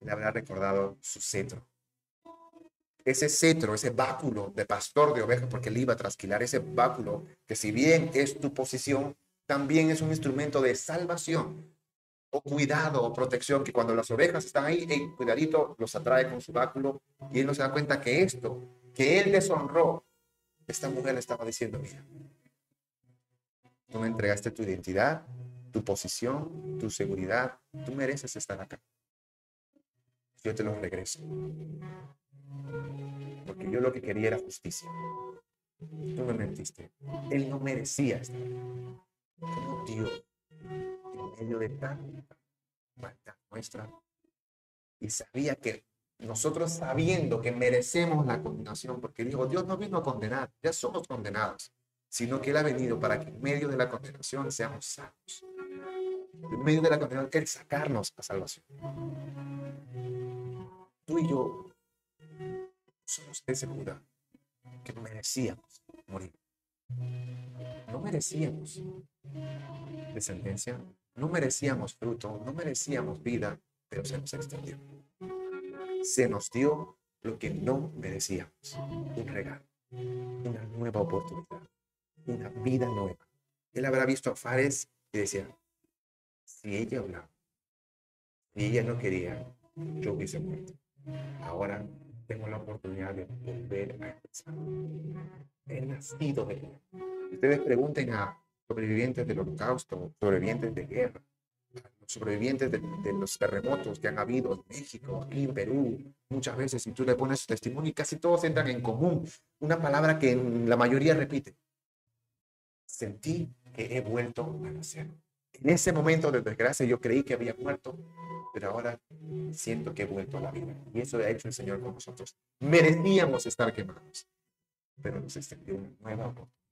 le habrá recordado su cetro, ese cetro, ese báculo de pastor de ovejas, porque él iba a trasquilar ese báculo, que si bien es tu posición, también es un instrumento de salvación o cuidado o protección, que cuando las ovejas están ahí, el cuidadito los atrae con su báculo y él no se da cuenta que esto, que él deshonró, esta mujer le estaba diciendo, mira, tú me entregaste tu identidad, tu posición, tu seguridad, tú mereces estar acá. Yo te lo regreso. Porque yo lo que quería era justicia. Tú me mentiste. Él no merecía estar. Dios, en medio de tanta maldad nuestra, y sabía que nosotros sabiendo que merecemos la condenación, porque dijo, Dios no vino a condenar, ya somos condenados, sino que Él ha venido para que en medio de la condenación seamos salvos. En medio de la condenación, Él sacarnos a salvación. Tú y yo somos ese Judá que merecíamos morir. No merecíamos descendencia, no merecíamos fruto, no merecíamos vida, pero se nos extendió. Se nos dio lo que no merecíamos, un regalo, una nueva oportunidad, una vida nueva. Él habrá visto a Fares y decía, si ella hablaba, si ella no quería, yo hubiese muerto. Ahora tengo la oportunidad de volver a empezar. He nacido de él. Ustedes pregunten a sobrevivientes del holocausto, sobrevivientes de guerra, sobrevivientes de, los terremotos que han habido en México, aquí en Perú, muchas veces, si tú le pones su testimonio, y casi todos entran en común, una palabra que la mayoría repite. Sentí que he vuelto a nacer. En ese momento de desgracia yo creí que había muerto, pero ahora siento que he vuelto a la vida. Y eso ha hecho el Señor con nosotros. Merecíamos estar quemados, pero nos extendió una nueva oportunidad.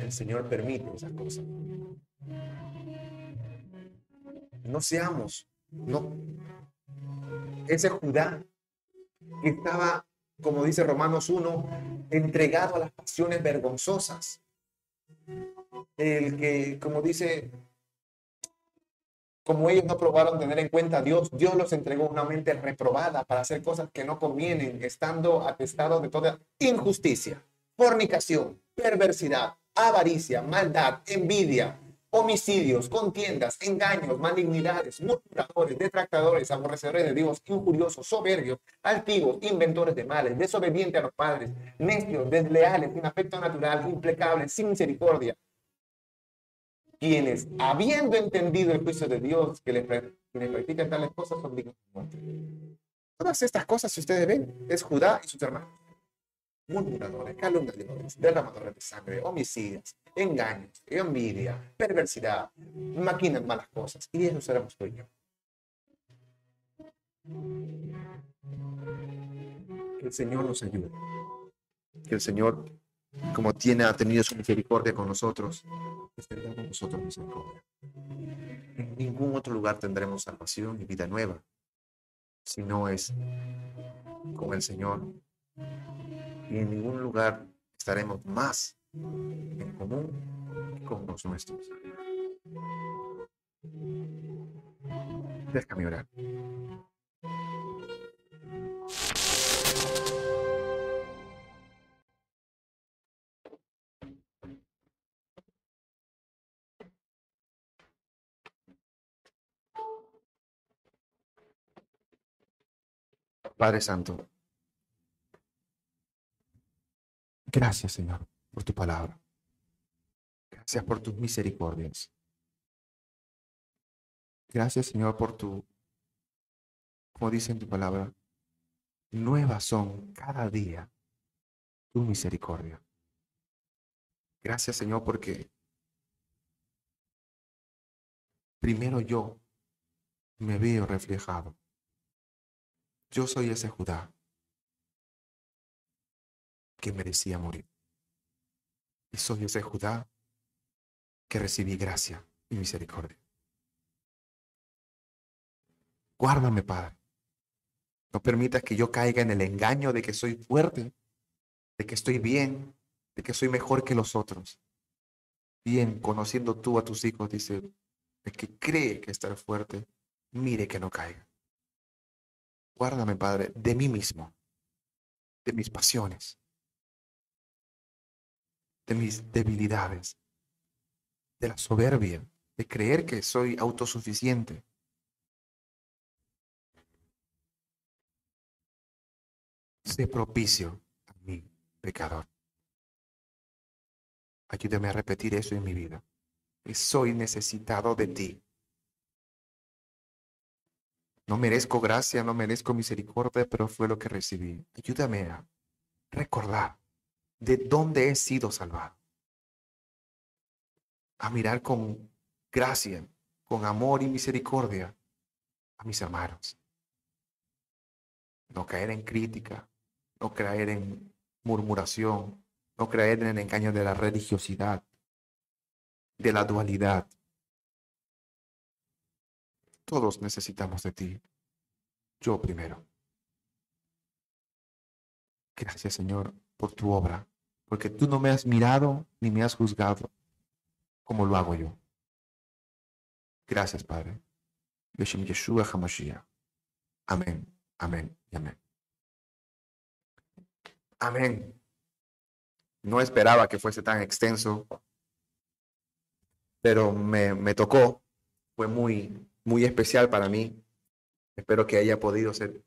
El Señor permite esas cosas. No seamos, no. Ese Judá que estaba, como dice Romanos 1, entregado a las pasiones vergonzosas. El que, como dice, como ellos no probaron tener en cuenta a Dios, Dios los entregó una mente reprobada para hacer cosas que no convienen, estando atestados de toda injusticia, fornicación, perversidad, avaricia, maldad, envidia, homicidios, contiendas, engaños, malignidades, murmuradores, detractadores, aborrecedores de Dios, injuriosos, soberbios, altivos, inventores de males, desobedientes a los padres, necios, desleales, sin afecto natural, implacables, sin misericordia. Quienes, habiendo entendido el juicio de Dios que les, practican tales cosas, son dignos de muerte. Todas estas cosas, si ustedes ven, es Judá y sus hermanos murmuradores, calumniadores, derramadores de sangre, homicidas, engaños, envidia, perversidad, maquinan malas cosas. Y eso seremos tú. Que el Señor nos ayude. Que el Señor, como tiene, ha tenido su misericordia con nosotros, extenda con nosotros misericordia. En ningún otro lugar tendremos salvación y vida nueva, si no es con el Señor y en ningún lugar estaremos más en común con los nuestros. Déjame orar. Padre Santo, Gracias, Señor, por tu palabra. Gracias por tus misericordias. Gracias, Señor, por tu, como dice en tu palabra, nuevas son cada día tu misericordia. Gracias, Señor, porque primero yo me veo reflejado. Yo soy ese Judá que merecía morir. Y soy ese Judá que recibí gracia y misericordia. Guárdame, Padre. No permitas que yo caiga en el engaño de que soy fuerte, de que estoy bien, de que soy mejor que los otros. Bien, conociendo tú a tus hijos, dice, el que cree que estar fuerte, mire que no caiga. Guárdame, Padre, de mí mismo, de mis pasiones, de mis debilidades, de la soberbia, de creer que soy autosuficiente. Sé propicio a mi pecador. Ayúdame a repetir eso en mi vida. Soy necesitado de ti. No merezco gracia, no merezco misericordia, pero fue lo que recibí. Ayúdame a recordar de dónde he sido salvado. A mirar con gracia, con amor y misericordia a mis hermanos. No caer en crítica, no caer en murmuración, no caer en el engaño de la religiosidad, de la dualidad. Todos necesitamos de ti. Yo primero. Gracias, Señor, por tu obra, porque tú no me has mirado ni me has juzgado como lo hago yo. Gracias, Padre. Yeshua HaMashiach. Amén, amén y amén. Amén. No esperaba que fuese tan extenso, pero me, me tocó. Fue muy, muy especial para mí. Espero que haya podido ser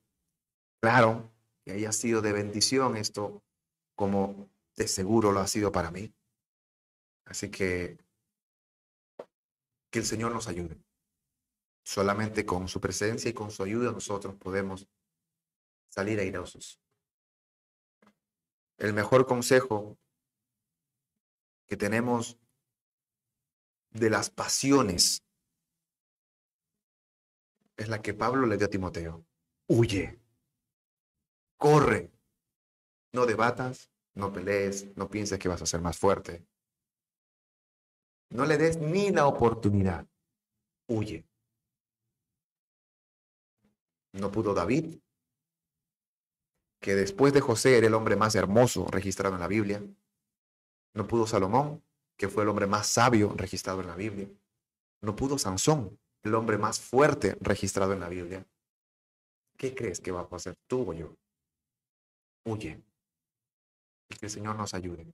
claro, que haya sido de bendición esto como de seguro lo ha sido para mí. Así que que el Señor nos ayude. Solamente con su presencia y con su ayuda nosotros podemos salir airosos. El mejor consejo que tenemos de las pasiones es la que Pablo le dio a Timoteo. Huye, corre, no debatas, no pelees, no pienses que vas a ser más fuerte. No le des ni la oportunidad. Huye. No pudo David, que después de José era el hombre más hermoso registrado en la Biblia. No pudo Salomón, que fue el hombre más sabio registrado en la Biblia. No pudo Sansón, el hombre más fuerte registrado en la Biblia. ¿Qué crees que va a pasar tú o yo? Huye. Y que el Señor nos ayude.